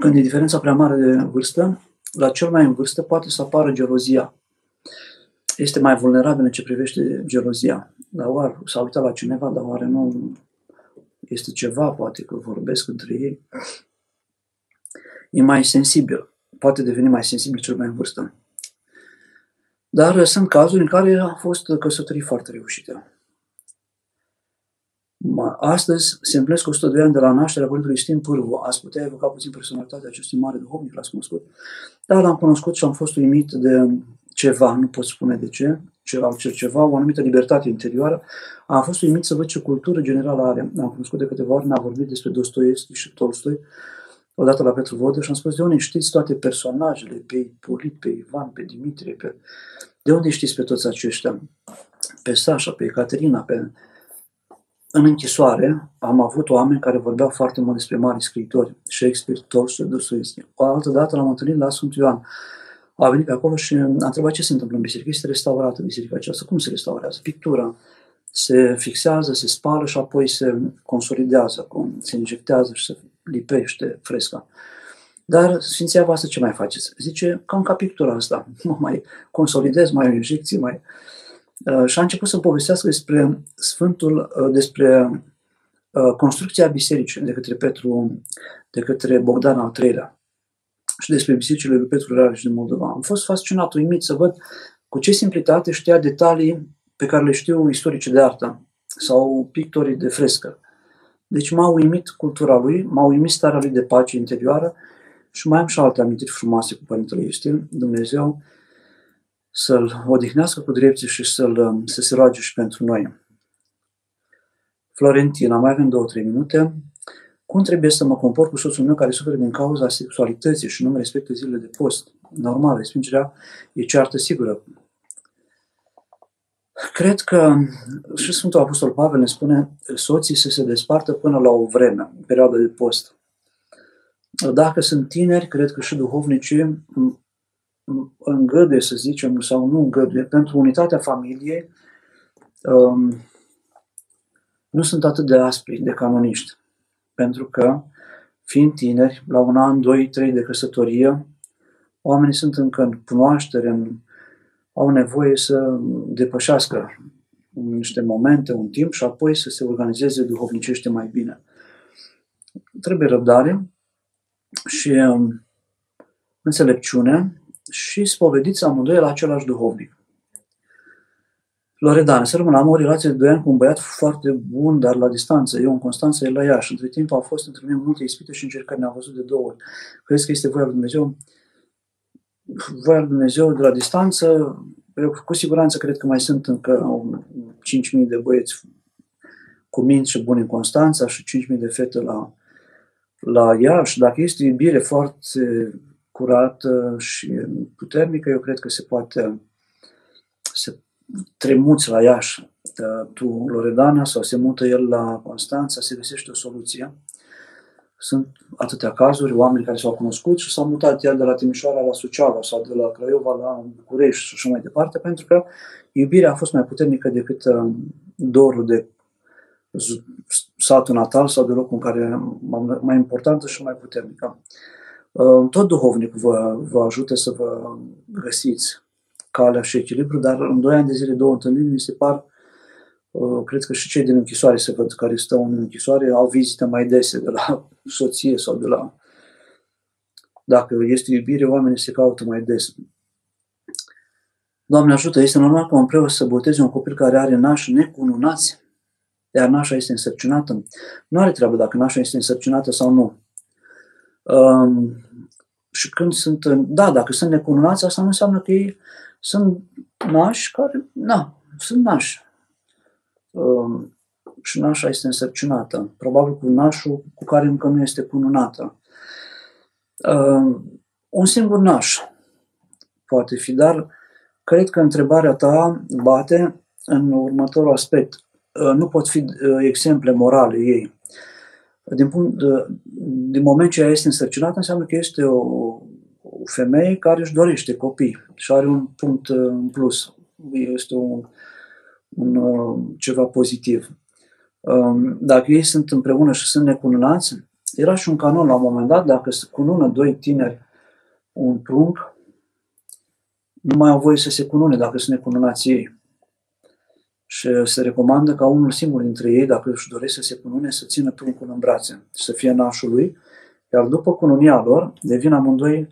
când e diferența prea mare de vârstă, la cel mai în vârstă poate să apară gelozia. Este mai vulnerabil în ce privește gelozia. Dar oare s-a uitat la cineva, dar oare nu este ceva, poate că vorbesc între ei. E mai sensibil. Poate deveni mai sensibil cel mai în vârstă. Dar sunt cazuri în care a fost căsătorii foarte reușite. Astăzi se împlinesc 102 ani de la nașterea Părintelui Stim Pârvu. Ați putea evoca puțin personalitatea acestui mare duhovnic, l-ați cunoscut. Dar l-am cunoscut și am fost uimit de ceva, nu pot spune de ce, ceva, ceva, o anumită libertate interioară. Am fost uimit să văd ce cultură generală are. Am cunoscut de câteva ori, mi-a vorbit despre Dostoevski și Tolstoi, odată la Petru Vodă și am spus, de unde știți toate personajele, pe Ipolit, pe Ivan, pe Dimitrie, pe... de unde știți pe toți aceștia? Pe Sasha, pe Ecaterina, pe... În închisoare am avut oameni care vorbeau foarte mult despre mari scriitori, Shakespeare, Tolstoi, Dostoevski. O altă dată l-am întâlnit la Sfântul Ioan. A venit pe acolo și a întrebat ce se întâmplă în biserică. Este restaurată biserica aceasta. Cum se restaurează? Pictura se fixează, se spală și apoi se consolidează, cum se injectează și se lipește fresca. Dar Sfinția voastră ce mai faceți? Zice, cam ca pictura asta, mă mai consolidez, mai injecții, mai... Uh, și a început să povestească despre Sfântul, uh, despre uh, construcția bisericii de către Petru, de către Bogdan al III-lea și despre bisericile lui Petru Rareș și din Moldova. Am fost fascinat, uimit să văd cu ce simplitate știa detalii pe care le știu istoricii de artă sau pictorii de frescă. Deci m-a uimit cultura lui, m-a uimit starea lui de pace interioară și mai am și alte amintiri frumoase cu Părintele Iustin, Dumnezeu să-l odihnească cu drepții și să-l, să se roage și pentru noi. Florentina, mai avem două, trei minute. Cum trebuie să mă comport cu soțul meu care suferă din cauza sexualității și nu mă respectă zilele de post? Normal, respingerea e ceartă sigură. Cred că și Sfântul Apostol Pavel ne spune soții să se despartă până la o vreme, perioada de post. Dacă sunt tineri, cred că și duhovnicii îngăduie, să zicem, sau nu îngăduie, pentru unitatea familiei, um, nu sunt atât de aspri, de canoniști. Pentru că, fiind tineri, la un an, doi, trei de căsătorie, oamenii sunt încă în cunoaștere, în au nevoie să depășească niște momente, un timp și apoi să se organizeze duhovnicește mai bine. Trebuie răbdare și um, înțelepciune și spovediți amândoi la același duhovnic. Loredana, să rămân, am o relație de 2 ani cu un băiat foarte bun, dar la distanță. Eu în Constanța, el la Iași. Între timp au fost între noi multe ispite și încercări, ne-am văzut de două ori. Crezi că este voia lui Dumnezeu? voia lui Dumnezeu de la distanță, eu cu siguranță cred că mai sunt încă 5.000 de băieți cu minți și buni în Constanța și 5.000 de fete la, la Iași. Dacă este iubire foarte curată și puternică, eu cred că se poate se tremuți la Iași tu, Loredana, sau se mută el la Constanța, se găsește o soluție. Sunt atâtea cazuri, oameni care s-au cunoscut și s-au mutat el de la Timișoara la Suceava sau de la Craiova la București și așa mai departe, pentru că iubirea a fost mai puternică decât uh, dorul de satul natal sau de locul în care mai importantă și mai puternică. Uh, tot duhovnicul vă, vă ajută să vă găsiți calea și echilibru, dar în doi ani de zile, două întâlniri, mi se par Uh, cred că și cei din închisoare se văd care stau în închisoare au vizite mai dese de la soție sau de la... Dacă este iubire, oamenii se caută mai des. Doamne ajută, este normal ca un preot să boteze un copil care are naș necununați, iar nașa este însărcinată. Nu are treabă dacă nașa este însărcinată sau nu. Um, și când sunt, da, dacă sunt necununați, asta nu înseamnă că ei sunt nași care, na, sunt nași și nașa este însărcinată, probabil cu nașul cu care încă nu este cununată. Uh, un singur naș poate fi, dar cred că întrebarea ta bate în următorul aspect. Uh, nu pot fi uh, exemple morale ei. Din, punct de, din moment ce ea este însărcinată, înseamnă că este o, o femeie care își dorește copii și are un punct uh, în plus. Este un, un, ceva pozitiv. Um, dacă ei sunt împreună și sunt necununați, era și un canon la un moment dat, dacă se cunună doi tineri un prunc, nu mai au voie să se cunune dacă sunt necununați ei. Și se recomandă ca unul singur dintre ei, dacă își doresc să se cunune, să țină pruncul în brațe, să fie nașul lui, iar după cununia lor, devin amândoi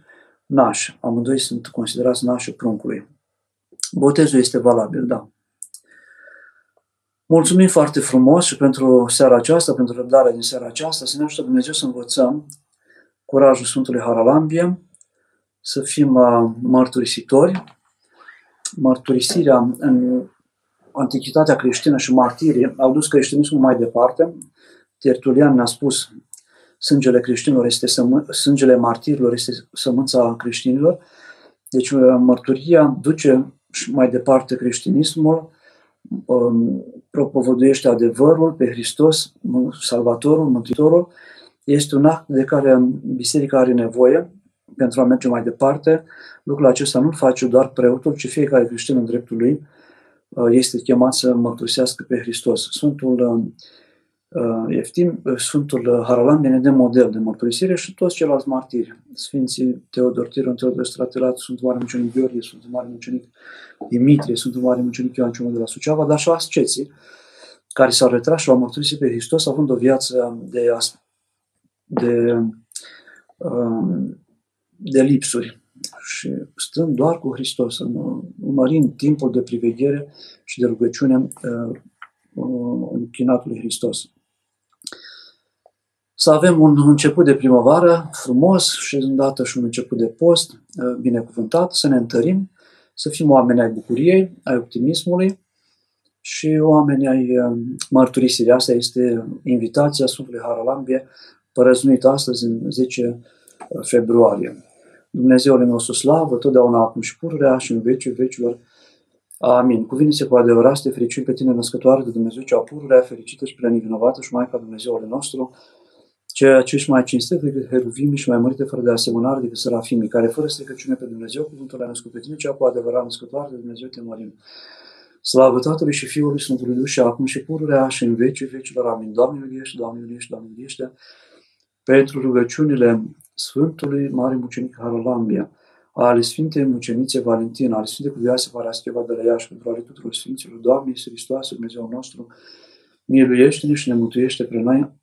nași. Amândoi sunt considerați nașii pruncului. Botezul este valabil, da. Mulțumim foarte frumos și pentru seara aceasta, pentru răbdarea din seara aceasta, să ne ajută Dumnezeu să învățăm curajul Sfântului Haralambie, să fim uh, mărturisitori. Mărturisirea în antichitatea creștină și martirii au dus creștinismul mai departe. Tertulian ne-a spus sângele creștinilor este sămân- sângele martirilor este sămânța creștinilor. Deci uh, mărturia duce mai departe creștinismul, um, propovăduiește adevărul pe Hristos, Salvatorul, Mântuitorul. Este un act de care biserica are nevoie pentru a merge mai departe. Lucrul acesta nu-l face doar preotul, ci fiecare creștin în dreptul lui uh, este chemat să mărturisească pe Hristos. Sfântul uh, Eftim, uh, Sfântul Haralam vine de model de mărturisire și toți ceilalți martiri. Sfinții Teodor Tiron, Teodor Stratilat, Sfântul Mare Mucenic Gheorghe, Sfântul Mare Mucenic Dimitrie, Sfântul Mare Mucenic Ioan Ciunul de la Suceava, dar și asceții care s-au retras și au mărturisit pe Hristos având o viață de, de um, de lipsuri și stând doar cu Hristos, urmărind timpul de priveghere și de rugăciune uh, uh, închinatului Hristos. Să avem un început de primăvară frumos și îndată și un început de post uh, binecuvântat, să ne întărim, să fim oameni ai bucuriei, ai optimismului și oameni ai mărturisirii. Asta este invitația Sfântului Haralambie, părăznuită astăzi în 10 februarie. Dumnezeule nostru slavă, totdeauna acum și pururea și în vecii vecilor. Amin. Cuvinte cu adevărat să te fericim pe tine, născătoare de Dumnezeu, cea pururea, fericită și prea nevinovată și Maica Dumnezeule nostru, ceea ce ești mai cinstit decât heruvimii și mai mărite fără de asemănare decât sărafimii, care fără stricăciune pe Dumnezeu, cuvântul a născut pe tine, cea cu adevărat născătoare de Dumnezeu, te mărim. Slavă Tatălui și Fiului Sfântului Duh și acum și pururea și în vecii vecilor. Amin. Doamne miliește, Doamne miliește, Doamne miliește. Pentru rugăciunile Sfântului Mare Mucenic Haralambia, ale Sfintei Mucenițe Valentina, ale Sfintei Cuvioase Parascheva de la Iași, pentru ale tuturor Sfinților, Doamne Iisus Hristos, Dumnezeu nostru, miluiește-ne și ne mântuiește pre noi.